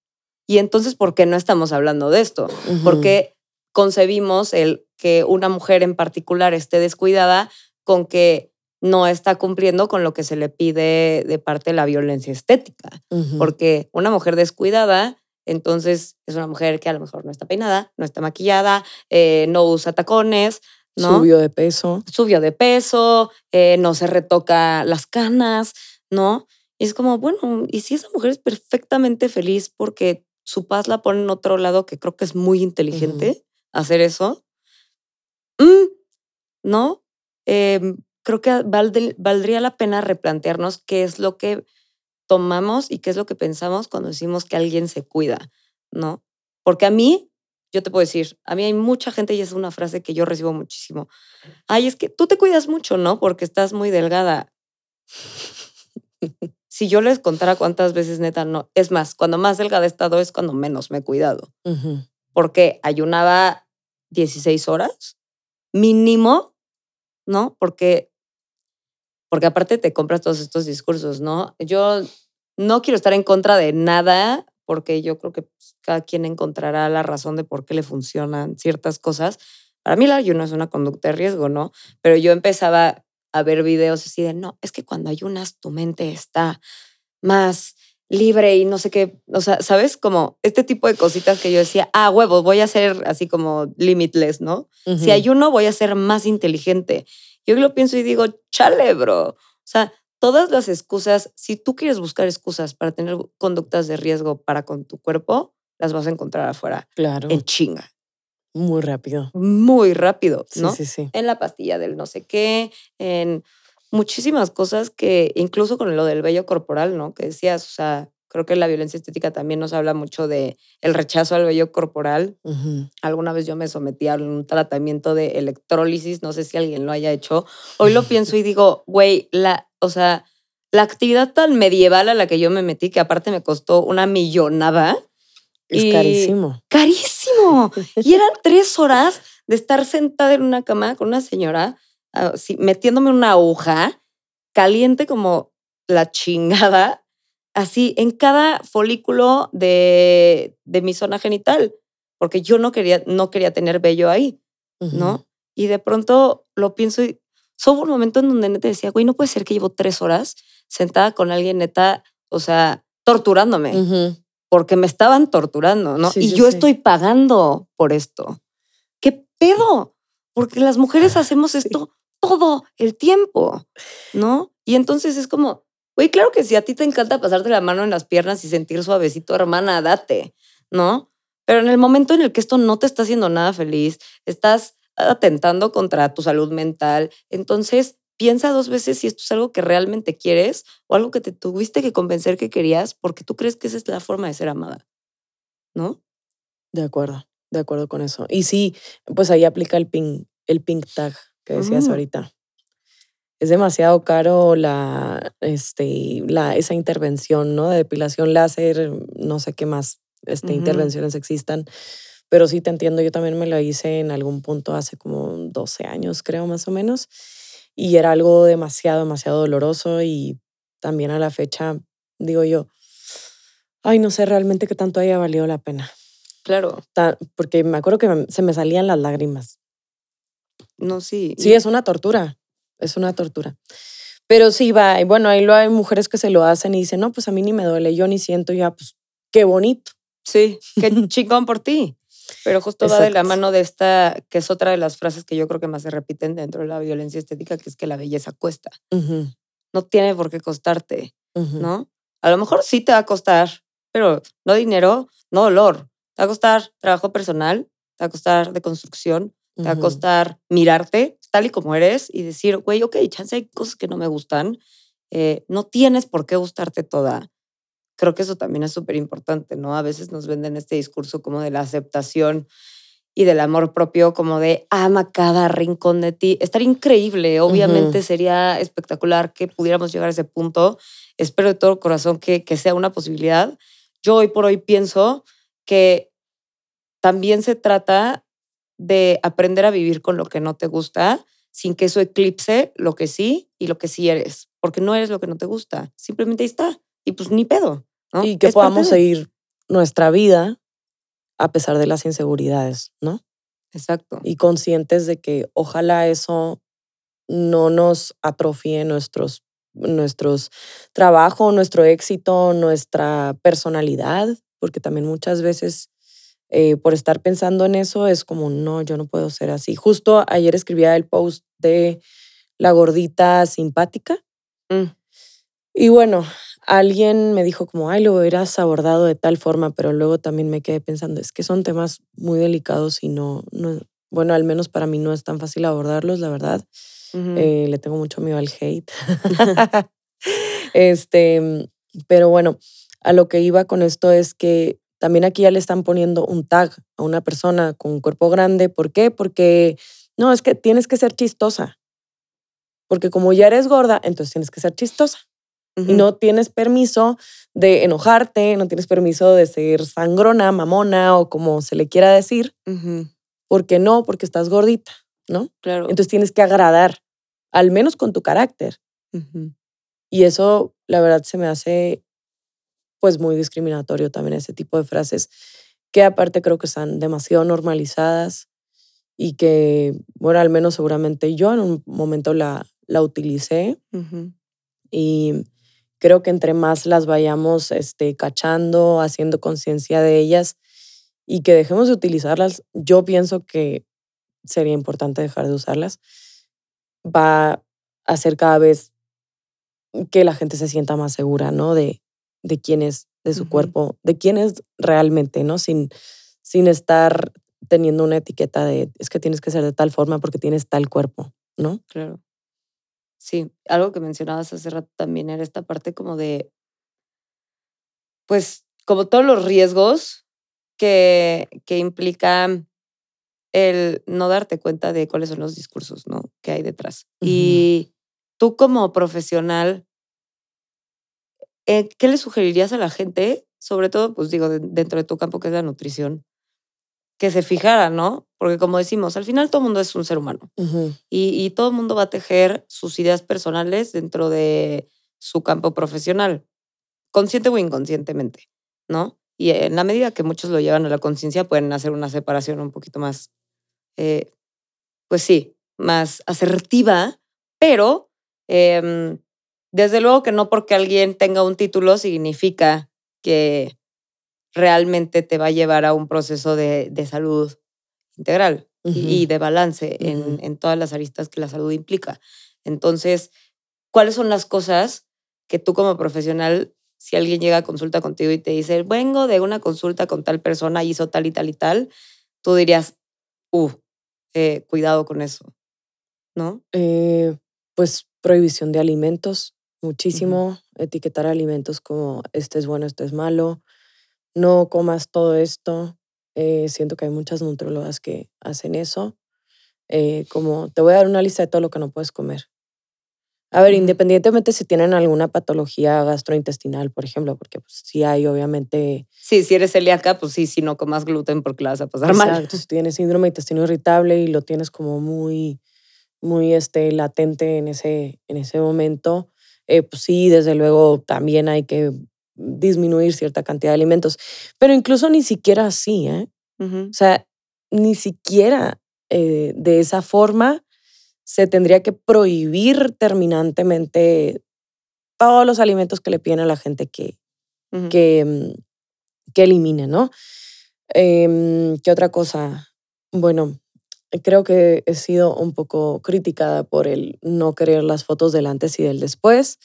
Y entonces, ¿por qué no estamos hablando de esto? Porque concebimos el que una mujer en particular esté descuidada con que no está cumpliendo con lo que se le pide de parte de la violencia estética. Porque una mujer descuidada, entonces es una mujer que a lo mejor no está peinada, no está maquillada, eh, no usa tacones, ¿no? Subió de peso. subió de peso, eh, no se retoca las canas, ¿no? Y es como, bueno, y si esa mujer es perfectamente feliz porque su paz la pone en otro lado, que creo que es muy inteligente hacer eso, mm, ¿no? Em, creo que valdría la pena replantearnos qué es lo que tomamos y qué es lo que pensamos cuando decimos que alguien se cuida, ¿no? Porque a mí, yo te puedo decir, a mí hay mucha gente y es una frase que yo recibo muchísimo. Ay, es que tú te cuidas mucho, ¿no? Porque estás muy delgada. si yo les contara cuántas veces neta no, es más, cuando más delgada he estado es cuando menos me he cuidado, porque ayunaba 16 horas mínimo, ¿no? Porque porque aparte te compras todos estos discursos, ¿no? Yo no quiero estar en contra de nada porque yo creo que pues, cada quien encontrará la razón de por qué le funcionan ciertas cosas. Para mí el ayuno es una conducta de riesgo, ¿no? Pero yo empezaba a ver videos así de, no, es que cuando ayunas tu mente está más libre y no sé qué, o sea, ¿sabes? Como este tipo de cositas que yo decía, ah, huevos, voy a ser así como limitless, ¿no? Si ayuno, voy a ser más inteligente. Yo lo pienso y digo, chale, bro. O sea, todas las excusas, si tú quieres buscar excusas para tener conductas de riesgo para con tu cuerpo, las vas a encontrar afuera Claro. en chinga, Muy rápido. muy rápido, Sí, ¿no? sí, sí. En la pastilla del no sé qué, en muchísimas cosas que, incluso con lo del vello corporal, ¿no? Que decías, o sea, creo que la violencia estética también nos habla mucho de el rechazo al vello corporal, Ujú. Alguna vez yo me sometí a un tratamiento de electrólisis, no sé si alguien lo haya hecho. Hoy lo pienso y digo, güey, la, o sea, la actividad tan medieval a la que yo me metí, que aparte me costó una millonada, Es Y- carísimo. carísimo. Y eran tres horas de estar sentada en una cama con una señora, así, metiéndome una aguja caliente como la chingada, así en cada folículo de, de mi zona genital, porque yo no quería, no quería tener vello ahí, Ujú. ¿no? Y de pronto lo pienso y hubo un momento en donde neta decía, güey, no puede ser que llevo tres horas sentada con alguien neta, o sea, torturándome Ujú. Porque me estaban torturando, ¿no? Sí, y yo sí. estoy pagando por esto. ¿Qué pedo? Porque las mujeres hacemos Sí. esto todo el tiempo, ¿no? Y entonces es como, güey, claro que si a ti te encanta pasarte la mano en las piernas y sentir suavecito, hermana, date, ¿no? Pero en el momento en el que esto no te está haciendo nada feliz, estás atentando contra tu salud mental, entonces piensa dos veces si esto es algo que realmente quieres o algo que te tuviste que convencer que querías porque tú crees que esa es la forma de ser amada. ¿no? De acuerdo, de acuerdo con eso. Y sí, pues ahí aplica el pink, el pink tag que decías Ujú. ahorita. Es demasiado caro la, este, la, esa intervención, ¿no? De depilación láser, no sé qué más este, intervenciones existan. Pero sí te entiendo, yo también me lo hice en algún punto hace como 12 años, creo, más o menos. Y era algo demasiado, demasiado doloroso y también a la fecha, digo yo, ay, no sé realmente qué tanto haya valido la pena. Claro. Porque me acuerdo que se me salían las lágrimas. No, sí. Sí, es una tortura, es una tortura. Pero sí va, y bueno, ahí lo hay mujeres que se lo hacen y dicen, no, pues a mí ni me duele, yo ni siento ya, pues qué bonito. Sí, qué chingón por ti. Pero justo va de la mano de esta, que es otra de las frases que yo creo que más se repiten dentro de la violencia estética, que es que la belleza cuesta. No tiene por qué costarte. ¿no? A lo mejor sí te va a costar, pero no dinero, no dolor. Te va a costar trabajo personal, te va a costar de construcción, te va a costar mirarte tal y como eres y decir, güey, ok, chance hay cosas que no me gustan. eh, no tienes por qué gustarte toda. Creo que eso también es súper importante, ¿no? A veces nos venden este discurso como de la aceptación y del amor propio, como de ama cada rincón de ti. Estaría increíble, obviamente sería espectacular que pudiéramos llegar a ese punto. Espero de todo corazón que, que sea una posibilidad. Yo hoy por hoy pienso que también se trata de aprender a vivir con lo que no te gusta sin que eso eclipse lo que sí y lo que sí eres, porque no eres lo que no te gusta, simplemente ahí está y pues ni pedo. ¿No? Y que Es podamos de. seguir nuestra vida a pesar de las inseguridades, ¿no? Exacto. Y conscientes de que ojalá eso no nos atrofie nuestros, nuestros trabajo, nuestro éxito, nuestra personalidad, porque también muchas veces eh, por estar pensando en eso es como, no, yo no puedo ser así. Justo ayer escribía el post de la gordita simpática Mm, y bueno, alguien me dijo como, ay, lo hubieras abordado de tal forma, pero luego también me quedé pensando, es que son temas muy delicados y no, no bueno, al menos para mí no es tan fácil abordarlos, la verdad. Eh, le tengo mucho miedo al hate. este, pero bueno, a lo que iba con esto es que también aquí ya le están poniendo un tag a una persona con un cuerpo grande. ¿Por qué? Porque no, es que tienes que ser chistosa. Porque como ya eres gorda, entonces tienes que ser chistosa. Y no tienes permiso de enojarte, no tienes permiso de ser sangrona, mamona o como se le quiera decir. Ujú, ¿Por qué no? Porque estás gordita, ¿no? Claro. Entonces tienes que agradar, al menos con tu carácter. Y eso, la verdad, se me hace pues muy discriminatorio también ese tipo de frases, que aparte creo que están demasiado normalizadas y que, bueno, al menos seguramente yo en un momento la, la utilicé y creo que entre más las vayamos este, cachando, haciendo conciencia de ellas y que dejemos de utilizarlas, yo pienso que sería importante dejar de usarlas, va a hacer cada vez que la gente se sienta más segura, ¿no? De, de quién es, de su cuerpo, de quién es realmente, ¿no? Sin, sin estar teniendo una etiqueta de es que tienes que ser de tal forma porque tienes tal cuerpo, ¿no? Claro. Sí, algo que mencionabas hace rato también era esta parte como de, pues, como todos los riesgos que, que implica el no darte cuenta de cuáles son los discursos, ¿no? Que hay detrás. Y tú como profesional, eh, ¿qué le sugerirías a la gente? Sobre todo, pues digo, de- dentro de tu campo que es la nutrición, que se fijara, ¿no? Porque como decimos, al final todo mundo es un ser humano. Y todo el mundo va a tejer sus ideas personales dentro de su campo profesional, consciente o inconscientemente, ¿no? Y en la medida que muchos lo llevan a la conciencia, pueden hacer una separación un poquito más, eh, pues sí, más asertiva, pero em, desde luego que no porque alguien tenga un título significa que realmente te va a llevar a un proceso de, de salud integral y- de balance en, en todas las aristas que la salud implica. Entonces, ¿cuáles son las cosas que tú como profesional, si alguien llega a consulta contigo y te dice, vengo de una consulta con tal persona, hizo tal y tal y tal, tú dirías, uh, eh, cuidado con eso, ¿no? Eh, pues prohibición de alimentos, muchísimo. Etiquetar alimentos como este es bueno, este es malo. No comas todo esto. Eh, siento que hay muchas nutriólogas que hacen eso. Eh, como te voy a dar una lista de todo lo que no puedes comer. A ver, independientemente si tienen alguna patología gastrointestinal, por ejemplo, porque pues, sí hay obviamente... Sí, si eres celíaca, pues sí, si no comas gluten porque la vas a pasar mal. Si tienes síndrome de intestino irritable y lo tienes como muy, muy este, latente en ese, en ese momento, eh, pues sí, desde luego también hay que disminuir cierta cantidad de alimentos. Pero incluso ni siquiera así, ¿eh? O sea, ni siquiera eh, de esa forma se tendría que prohibir terminantemente todos los alimentos que le piden a la gente que, que, mm, que, elimine, ¿no? Em, ¿Qué otra cosa? Bueno, creo que he sido un poco criticada por el no querer las fotos del antes y del después.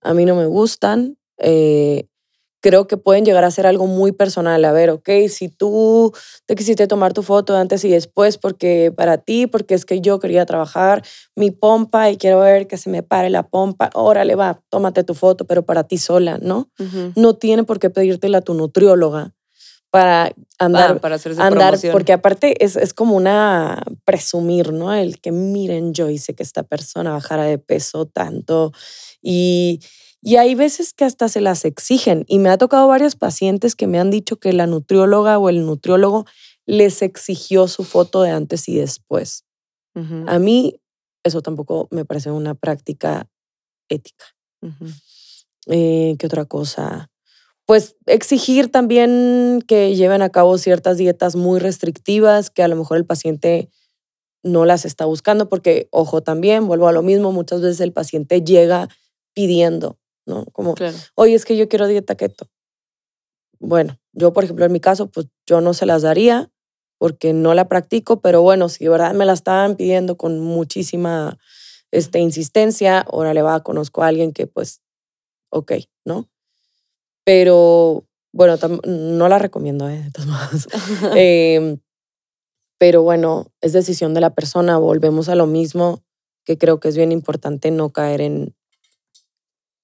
A mí no me gustan. Eh, creo que pueden llegar a ser algo muy personal. A ver, ok, si tú te quisiste tomar tu foto antes y después porque para ti, porque es que yo quería trabajar mi pompa y quiero ver que se me pare la pompa, órale, va, tómate tu foto, pero para ti sola, ¿no? No tiene por qué pedírtela a tu nutrióloga para andar, para hacerse andar porque aparte es, es como una presumir, ¿no? El que miren, yo hice que esta persona bajara de peso tanto y y hay veces que hasta se las exigen. Y me ha tocado varios pacientes que me han dicho que la nutrióloga o el nutriólogo les exigió su foto de antes y después. A mí eso tampoco me parece una práctica ética. Eh, ¿Qué otra cosa? Pues exigir también que lleven a cabo ciertas dietas muy restrictivas que a lo mejor el paciente no las está buscando porque, ojo, también vuelvo a lo mismo, muchas veces el paciente llega pidiendo ¿no? Como, oye, es que yo quiero dieta keto. Bueno, yo, por ejemplo, en mi caso, pues yo no se las daría porque no la practico, pero bueno, si de verdad me la estaban pidiendo con muchísima este, insistencia, ahora le va, conozco a alguien que pues, ok, ¿no? Pero bueno, no la recomiendo, ¿eh? de todas maneras. Em, pero bueno, es decisión de la persona, volvemos a lo mismo, que creo que es bien importante no caer en,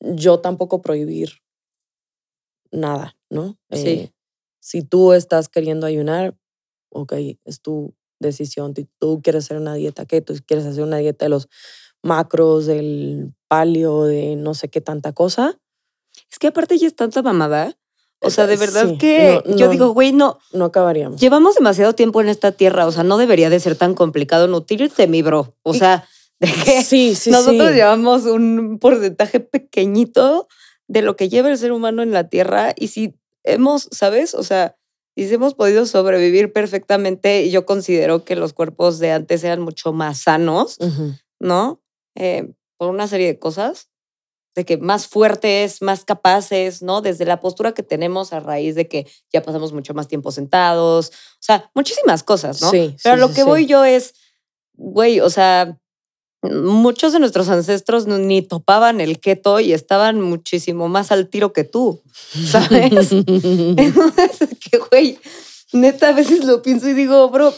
yo tampoco prohibir nada, ¿no? Sí. Eh, si tú estás queriendo ayunar, ok, es tu decisión. Si tú quieres hacer una dieta keto, si quieres hacer una dieta de los macros, del palio, de no sé qué tanta cosa. Es que aparte ya es tanta mamada. O sea, de verdad que yo digo, güey, no. No acabaríamos. Llevamos demasiado tiempo en esta tierra. O sea, no debería de ser tan complicado nutrirte, mi bro. O sea, de que sí, sí, nosotros llevamos un porcentaje pequeñito de lo que lleva el ser humano en la Tierra y si hemos, ¿sabes? O sea, si hemos podido sobrevivir perfectamente, yo considero que los cuerpos de antes eran mucho más sanos, ¿no? Eh, por una serie de cosas, de que más fuertes, más capaces, ¿no? Desde la postura que tenemos a raíz de que ya pasamos mucho más tiempo sentados, o sea, muchísimas cosas, ¿no? Sí. Pero lo que voy yo es, güey, o sea, muchos de nuestros ancestros ni topaban el keto y estaban muchísimo más al tiro que tú, ¿sabes? Entonces, que güey, neta, a veces lo pienso y digo, bro,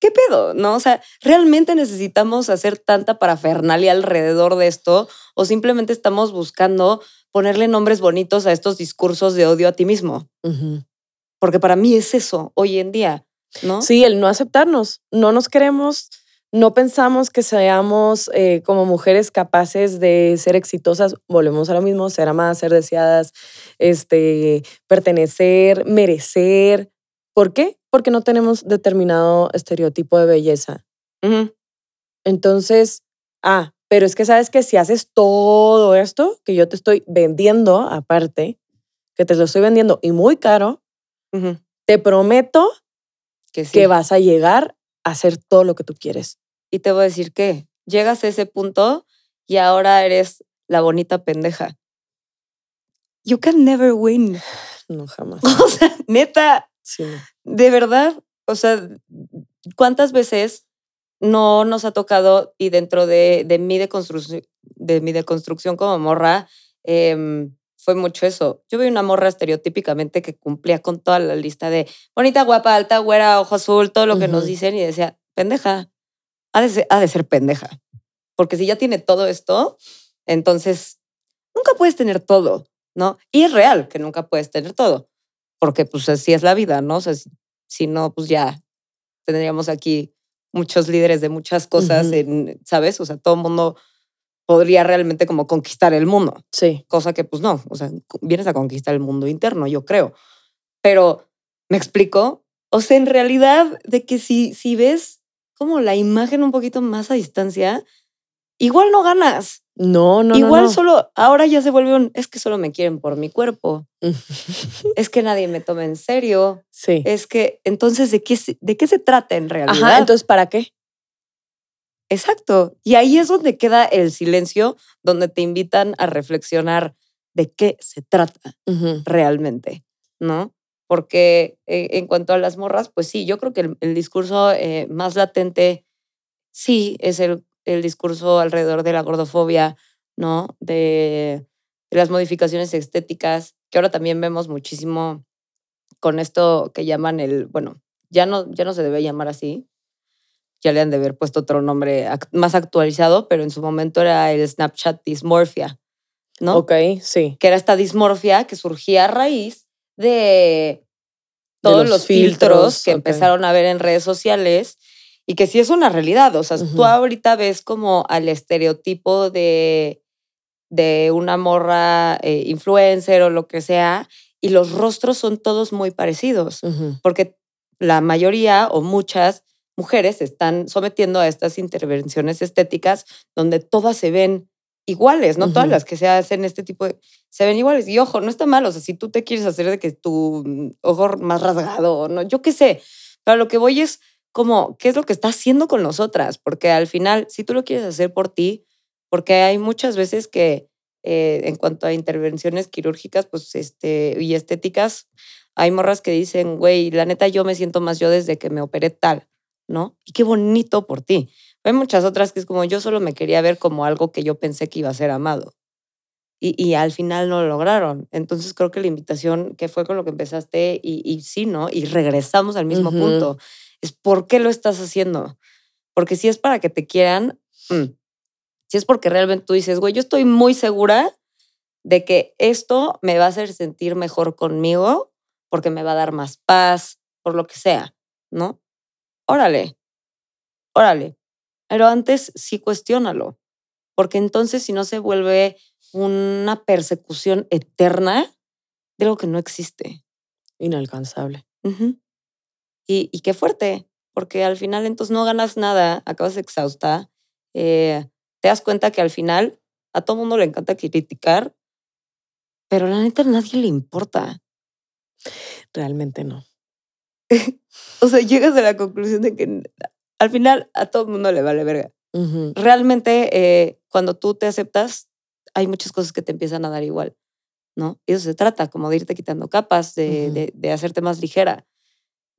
¿qué pedo? ¿No? O sea, ¿realmente necesitamos hacer tanta parafernalia alrededor de esto o simplemente estamos buscando ponerle nombres bonitos a estos discursos de odio a ti mismo? Porque para mí es eso hoy en día, ¿no? Sí, el no aceptarnos, no nos queremos no pensamos que seamos eh, como mujeres capaces de ser exitosas, volvemos a lo mismo, ser amadas, ser deseadas, este, pertenecer, merecer. ¿Por qué? Porque no tenemos determinado estereotipo de belleza. Entonces, ah, pero es que sabes que si haces todo esto que yo te estoy vendiendo aparte, que te lo estoy vendiendo y muy caro, te prometo que, que vas a llegar hacer todo lo que tú quieres. Y te voy a decir que llegas a ese punto y ahora eres la bonita pendeja. You can never win. No, jamás. O sea, neta. Sí. De verdad. O sea, ¿cuántas veces no nos ha tocado y dentro de, de mi, deconstrucción, de mi deconstrucción como morra, em, fue mucho eso. Yo vi una morra estereotípicamente que cumplía con toda la lista de bonita, guapa, alta, güera, ojo azul, todo lo que nos dicen y decía, pendeja, ha de, ser, pendeja. Porque si ya tiene todo esto, entonces nunca puedes tener todo, ¿no? Y es real que nunca puedes tener todo. porque pues así es la vida, ¿no? O sea, si, no, pues ya tendríamos aquí muchos líderes de muchas cosas, Ujú. en, ¿sabes? O sea, todo el mundo podría realmente como conquistar el mundo, Sí. cosa que pues no, o sea, vienes a conquistar el mundo interno, yo creo. Pero, ¿me explico? O sea, en realidad, de que si, si ves como la imagen un poquito más a distancia, igual no ganas. No, no, igual no. no. solo, ahora ya se vuelve un, es que solo me quieren por mi cuerpo, es que nadie me toma en serio, sí. es que, entonces, ¿de qué, se- de qué se trata en realidad? Ajá, entonces, ¿para qué? Exacto. Y ahí es donde queda el silencio, donde te invitan a reflexionar de qué se trata realmente, ¿no? Porque eh, en cuanto a las morras, pues sí, yo creo que el, el discurso eh, más latente, sí, es el, el discurso alrededor de la gordofobia, ¿no? De, de las modificaciones estéticas, que ahora también vemos muchísimo con esto que llaman el, bueno, ya no, ya no se debe llamar así, ya le han de haber puesto otro nombre más actualizado, pero en su momento era el Snapchat dysmorphia, ¿no? Ok, sí. que era esta dismorfia que surgía a raíz de todos los los, filtros, filtros, que empezaron a ver en redes sociales y que sí es una realidad. O sea, tú ahorita ves como al estereotipo de, de una morra eh, influencer o lo que sea y los rostros son todos muy parecidos porque la mayoría o muchas mujeres se están sometiendo a estas intervenciones estéticas donde todas se ven iguales, no todas Ujú. las que se hacen este tipo de... Se ven iguales. Y ojo, no está mal, o sea, si tú te quieres hacer de que tu mm, ojo más rasgado, no, yo qué sé, pero lo que voy es como, ¿qué es lo que está haciendo con nosotras? Porque al final, si tú lo quieres hacer por ti, porque hay muchas veces que eh, en cuanto a intervenciones quirúrgicas pues, este, y estéticas, hay morras que dicen, güey, la neta yo me siento más yo desde que me operé tal, ¿no? Y qué bonito por ti. Hay muchas otras que es como yo solo me quería ver como algo que yo pensé que iba a ser amado. Y, y al final no lo lograron. Entonces creo que la invitación, que fue con lo que empezaste, y, y sí, ¿no? Y regresamos al mismo punto, es por qué lo estás haciendo. Porque si es para que te quieran, mm, si es porque realmente tú dices, güey, yo estoy muy segura de que esto me va a hacer sentir mejor conmigo, porque me va a dar más paz, por lo que sea, ¿no? Órale, órale. Pero antes sí cuestiónalo, porque entonces si no se vuelve una persecución eterna de algo que no existe. Inalcanzable. Y qué fuerte, porque al final entonces no ganas nada, acabas exhausta, eh, te das cuenta que al final a todo mundo le encanta criticar, pero la neta a nadie le importa. Realmente no. O sea, llegas a la conclusión de que al final a todo mundo le vale verga. Ujú. Realmente eh, cuando tú te aceptas, hay muchas cosas que te empiezan a dar igual, ¿no? Y eso se trata, como de irte quitando capas, de, Ujú. de- de hacerte más ligera.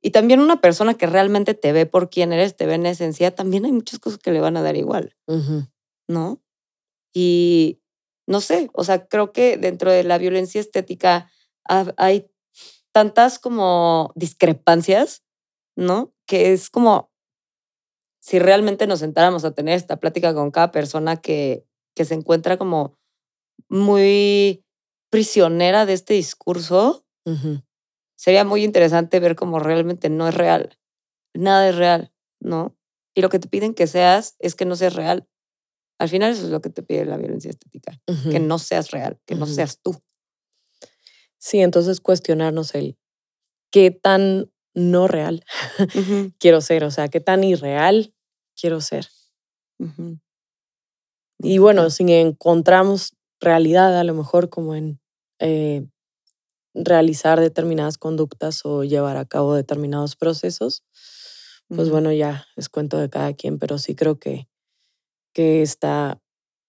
Y también una persona que realmente te ve por quién eres, te ve en esencia, también hay muchas cosas que le van a dar igual, Ujú. ¿no? Y no sé, o sea, creo que dentro de la violencia estética ha- hay tantas como discrepancias, ¿no? Que es como si realmente nos sentáramos a tener esta plática con cada persona que, que se encuentra como muy prisionera de este discurso, sería muy interesante ver cómo realmente no es real. Nada es real, ¿no? Y lo que te piden que seas es que no seas real. Al final eso es lo que te pide la violencia estética, que no seas real, que no seas tú. Sí, entonces cuestionarnos el qué tan no real quiero ser, o sea, qué tan irreal quiero ser. Y bueno, si encontramos realidad, a lo mejor como en eh, realizar determinadas conductas o llevar a cabo determinados procesos, pues bueno, ya es cuento de cada quien, pero sí creo que, que está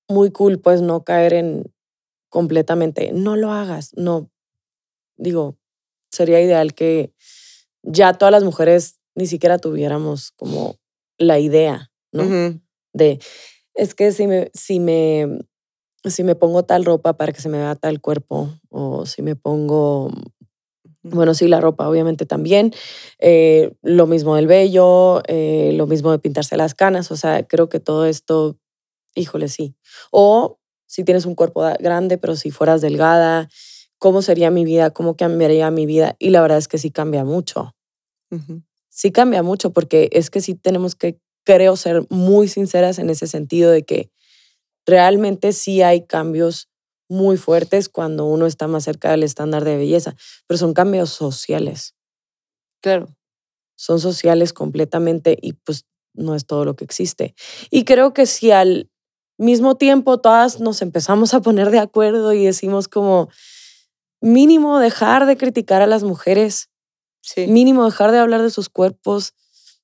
muy cool, pues no caer en completamente, no lo hagas, no. Digo, sería ideal que ya todas las mujeres ni siquiera tuviéramos como la idea, ¿no? De es que si me, si me, si me pongo tal ropa para que se me vea tal cuerpo, o si me pongo, bueno, sí, la ropa obviamente también, eh, lo mismo del vello, eh, lo mismo de pintarse las canas, o sea, creo que todo esto, híjole, sí. O si tienes un cuerpo grande, pero si fueras delgada, cómo sería mi vida, cómo cambiaría mi vida. Y la verdad es que sí cambia mucho. Sí cambia mucho porque es que sí tenemos que, creo, ser muy sinceras en ese sentido de que realmente sí hay cambios muy fuertes cuando uno está más cerca del estándar de belleza, pero son cambios sociales. Claro. Son sociales completamente y pues no es todo lo que existe. Y creo que si al mismo tiempo todas nos empezamos a poner de acuerdo y decimos como mínimo dejar de criticar a las mujeres, mínimo dejar de hablar de sus cuerpos,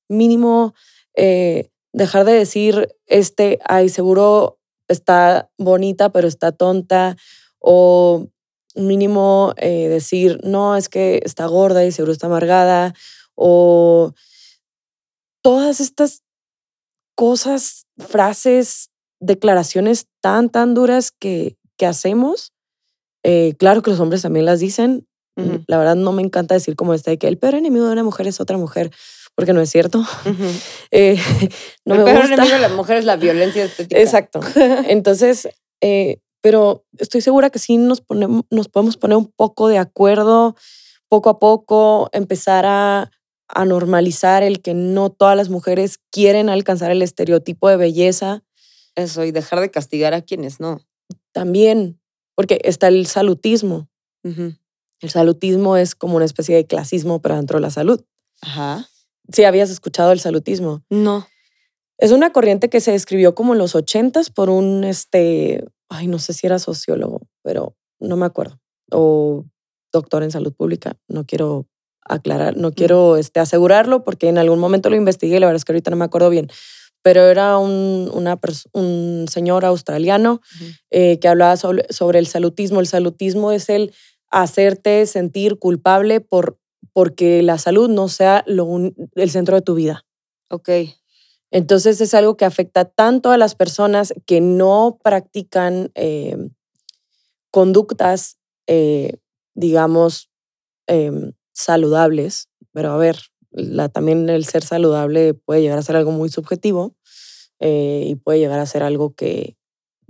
mínimo eh, dejar de decir, este, ay, seguro está bonita, pero está tonta, o mínimo eh, decir, no, es que está gorda y seguro está amargada, o todas estas cosas, frases, declaraciones tan, tan duras que, que hacemos. Eh, claro que los hombres también las dicen. La verdad no me encanta decir como esta de que el peor enemigo de una mujer es otra mujer, porque no es cierto. Eh, no el peor enemigo de la mujer es la violencia estética. Exacto. Entonces, eh, pero estoy segura que sí nos, ponemos, nos podemos poner un poco de acuerdo poco a poco, empezar a, a normalizar el que no todas las mujeres quieren alcanzar el estereotipo de belleza. Eso, y dejar de castigar a quienes no. También, porque está el salutismo. El salutismo es como una especie de clasismo, pero dentro de la salud. Ajá. ¿Sí habías escuchado el salutismo? No. Es una corriente que se describió como en los ochentas por un, este, ay, no sé si era sociólogo, pero no me acuerdo. O doctor en salud pública. No quiero aclarar, no quiero este, asegurarlo porque en algún momento lo investigué y la verdad es que ahorita no me acuerdo bien. Pero era un, una un señor australiano eh, que hablaba sobre, sobre, el salutismo. El salutismo es el hacerte sentir culpable por, porque la salud no sea lo el centro de tu vida. Ok. Entonces es algo que afecta tanto a las personas que no practican eh, conductas, eh, digamos, em, saludables, pero a ver, la, también el ser saludable puede llegar a ser algo muy subjetivo eh, y puede llegar a ser algo que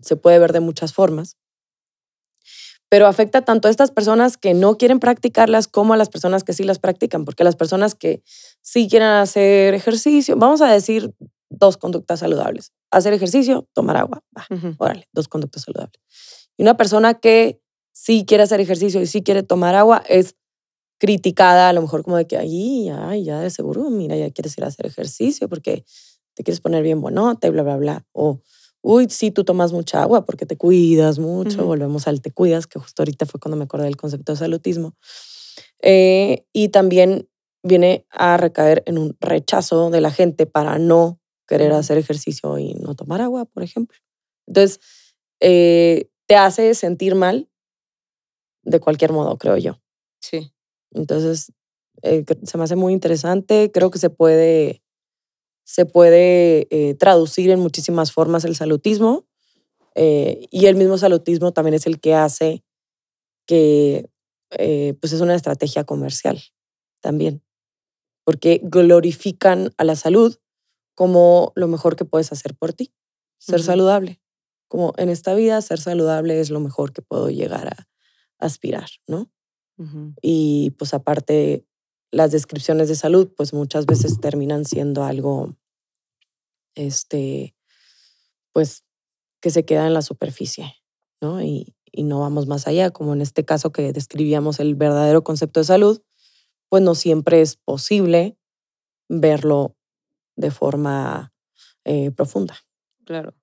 se puede ver de muchas formas. Pero afecta tanto a estas personas que no quieren practicarlas como a las personas que sí las practican, porque las personas que sí quieren hacer ejercicio, vamos a decir dos conductas saludables. Hacer ejercicio, tomar agua. Órale, dos conductas saludables. Y una persona que sí quiere hacer ejercicio y sí quiere tomar agua es criticada, a lo mejor como de que, ay, ay, ya de seguro, mira, ya quieres ir a hacer ejercicio porque te quieres poner bien bonota y bla, bla, bla. O, uy, sí, tú tomas mucha agua porque te cuidas mucho. Volvemos al te cuidas, que justo ahorita fue cuando me acordé del concepto de salutismo. Eh, y también viene a recaer en un rechazo de la gente para no querer hacer ejercicio y no tomar agua, por ejemplo. Entonces, eh, te hace sentir mal de cualquier modo, creo yo. Sí. Entonces, eh, se me hace muy interesante. Creo que se puede, se puede eh, traducir en muchísimas formas el salutismo. Eh, y el mismo salutismo también es el que hace que pues es una estrategia comercial también, porque glorifican a la salud como lo mejor que puedes hacer por ti, ser saludable. Como en esta vida, ser saludable es lo mejor que puedo llegar a aspirar, ¿no? Y pues aparte, las descripciones de salud, pues muchas veces terminan siendo algo, este, pues que se queda en la superficie, ¿no? Y, y no vamos más allá, como en este caso que describíamos el verdadero concepto de salud, pues no siempre es posible verlo de forma eh, profunda. Claro.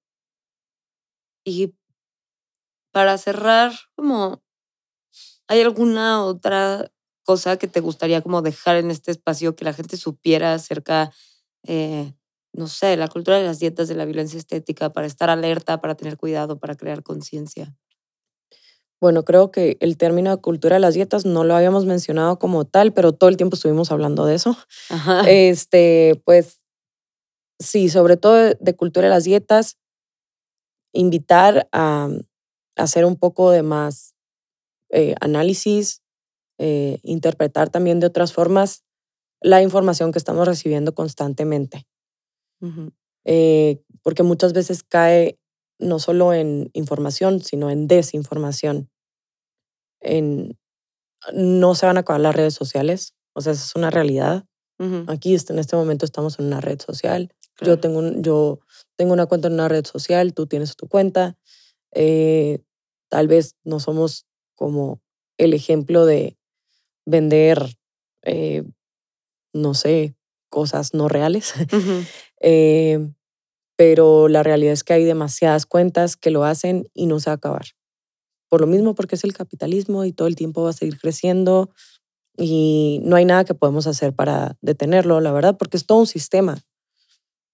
Y para cerrar, como ¿Hay alguna otra cosa que te gustaría como dejar en este espacio que la gente supiera acerca, eh, no sé, la cultura de las dietas, de la violencia estética, para estar alerta, para tener cuidado, para crear conciencia? Bueno, creo que el término cultura de las dietas no lo habíamos mencionado como tal, pero todo el tiempo estuvimos hablando de eso. Este, pues sí, sobre todo de, cultura de las dietas, invitar a hacer un poco de más eh, análisis, eh, interpretar también de otras formas la información que estamos recibiendo constantemente. Eh, porque muchas veces cae no solo en información, sino en desinformación. en, no se van a acabar las redes sociales, o sea, esa es una realidad. Aquí en este momento estamos en una red social. claro. Yo, tengo un- yo tengo una cuenta en una red social, tú tienes tu cuenta. Eh, tal vez no somos como el ejemplo de vender, eh, no sé, cosas no reales. Eh, pero la realidad es que hay demasiadas cuentas que lo hacen y no se va a acabar. Por lo mismo, porque es el capitalismo y todo el tiempo va a seguir creciendo y no hay nada que podemos hacer para detenerlo, la verdad, porque es todo un sistema.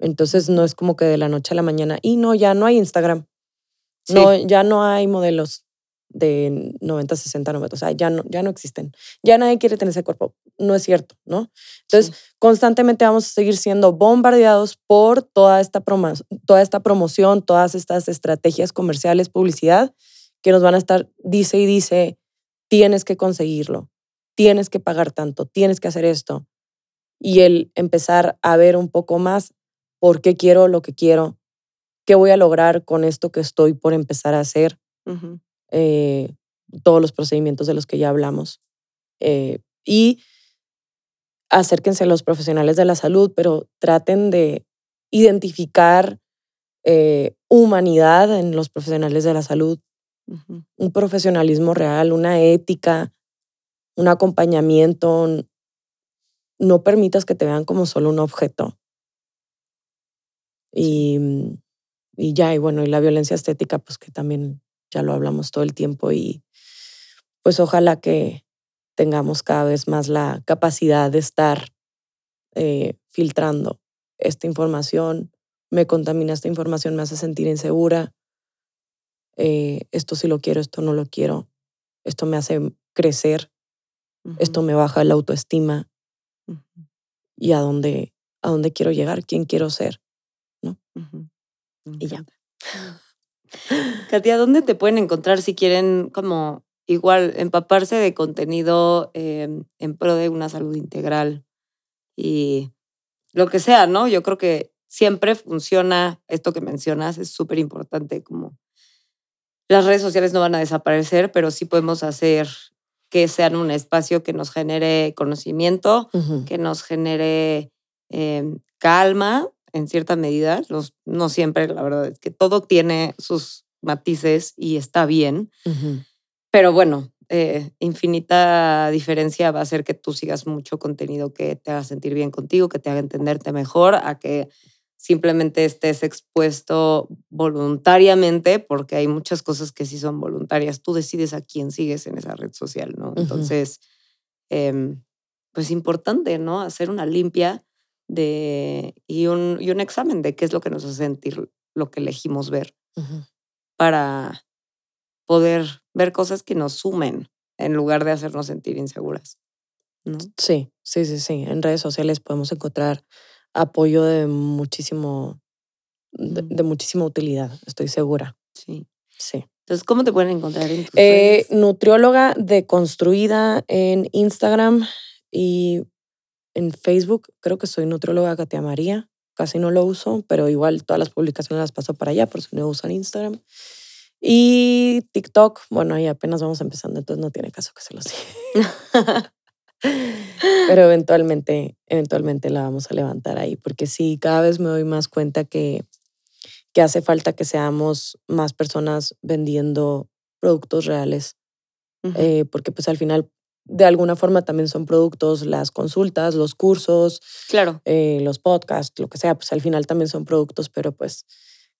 Entonces no es como que de la noche a la mañana, y no, ya no hay Instagram, Sí. no, ya no hay modelos de 90, 60, 90, o sea, ya no, ya no existen. Ya nadie quiere tener ese cuerpo. No es cierto, ¿no? Entonces, constantemente vamos a seguir siendo bombardeados por toda esta, promo- toda esta promoción, todas estas estrategias comerciales, publicidad, que nos van a estar, dice y dice, tienes que conseguirlo, tienes que pagar tanto, tienes que hacer esto. Y el empezar a ver un poco más por qué quiero lo que quiero, qué voy a lograr con esto que estoy por empezar a hacer, ujú, eh, todos los procedimientos de los que ya hablamos. Eh, y acérquense a los profesionales de la salud, pero traten de identificar eh, humanidad en los profesionales de la salud, un profesionalismo real, una ética, un acompañamiento. No permitas que te vean como solo un objeto. Y, y ya, y bueno, y la violencia estética, pues que también ya lo hablamos todo el tiempo y pues ojalá que tengamos cada vez más la capacidad de estar eh, filtrando esta información, me contamina esta información, me hace sentir insegura, eh, esto sí lo quiero, esto no lo quiero, esto me hace crecer, esto me baja la autoestima. Y a dónde, a dónde quiero llegar, quién quiero ser. Me Y ya. Katia, ¿dónde te pueden encontrar si quieren como igual empaparse de contenido eh, en pro de una salud integral y lo que sea, ¿no? Yo creo que siempre funciona esto que mencionas, es súper importante como las redes sociales no van a desaparecer, pero sí podemos hacer que sean un espacio que nos genere conocimiento, que nos genere eh, calma en cierta medida. Los, no siempre, la verdad es que todo tiene sus matices y está bien. Pero bueno, eh, infinita diferencia va a ser que tú sigas mucho contenido que te haga sentir bien contigo, que te haga entenderte mejor, a que simplemente estés expuesto voluntariamente, porque hay muchas cosas que sí son voluntarias. Tú decides a quién sigues en esa red social, ¿no? Entonces, em, pues importante, ¿no? Hacer una limpia de, y, un, y un examen de qué es lo que nos hace sentir lo que elegimos ver para poder ver cosas que nos sumen en lugar de hacernos sentir inseguras. ¿no? Sí, sí, sí, sí. En redes sociales podemos encontrar apoyo de muchísimo, de, muchísima utilidad, estoy segura. Sí. Sí. Entonces, ¿cómo te pueden encontrar en Eh, nutrióloga deconstruida en Instagram y en Facebook. Creo que soy nutrióloga Katia María. Casi no lo uso, pero igual todas las publicaciones las paso para allá, por si no usan Instagram. Y TikTok, bueno, ahí apenas vamos empezando, entonces no tiene caso que se los diga. Pero eventualmente, eventualmente la vamos a levantar ahí, porque sí, cada vez me doy más cuenta que, que hace falta que seamos más personas vendiendo productos reales, eh, porque pues al final de alguna forma también son productos, las consultas, los cursos, claro. eh, los podcasts, lo que sea, pues al final también son productos, pero pues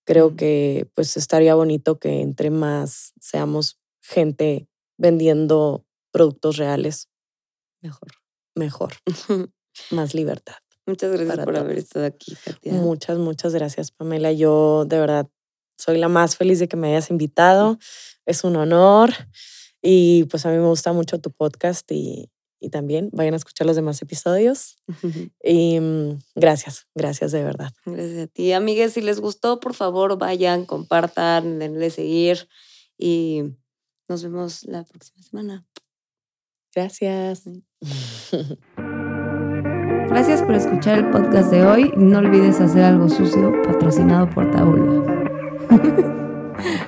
creo que pues estaría bonito que entre más seamos gente vendiendo productos reales, Mejor. mejor, más libertad. Muchas gracias por haber todos. estado aquí, Katia. Muchas, muchas gracias, Pamela. Yo de verdad soy la más feliz de que me hayas invitado. Es un honor. Y pues a mí me gusta mucho tu podcast y, y también vayan a escuchar los demás episodios. Y mm, gracias, gracias de verdad. Gracias a ti. Amigues, si les gustó, por favor, vayan, compartan, denle seguir y nos vemos la próxima semana. Gracias. Gracias por escuchar el podcast de hoy. No olvides hacer algo sucio patrocinado por Taula.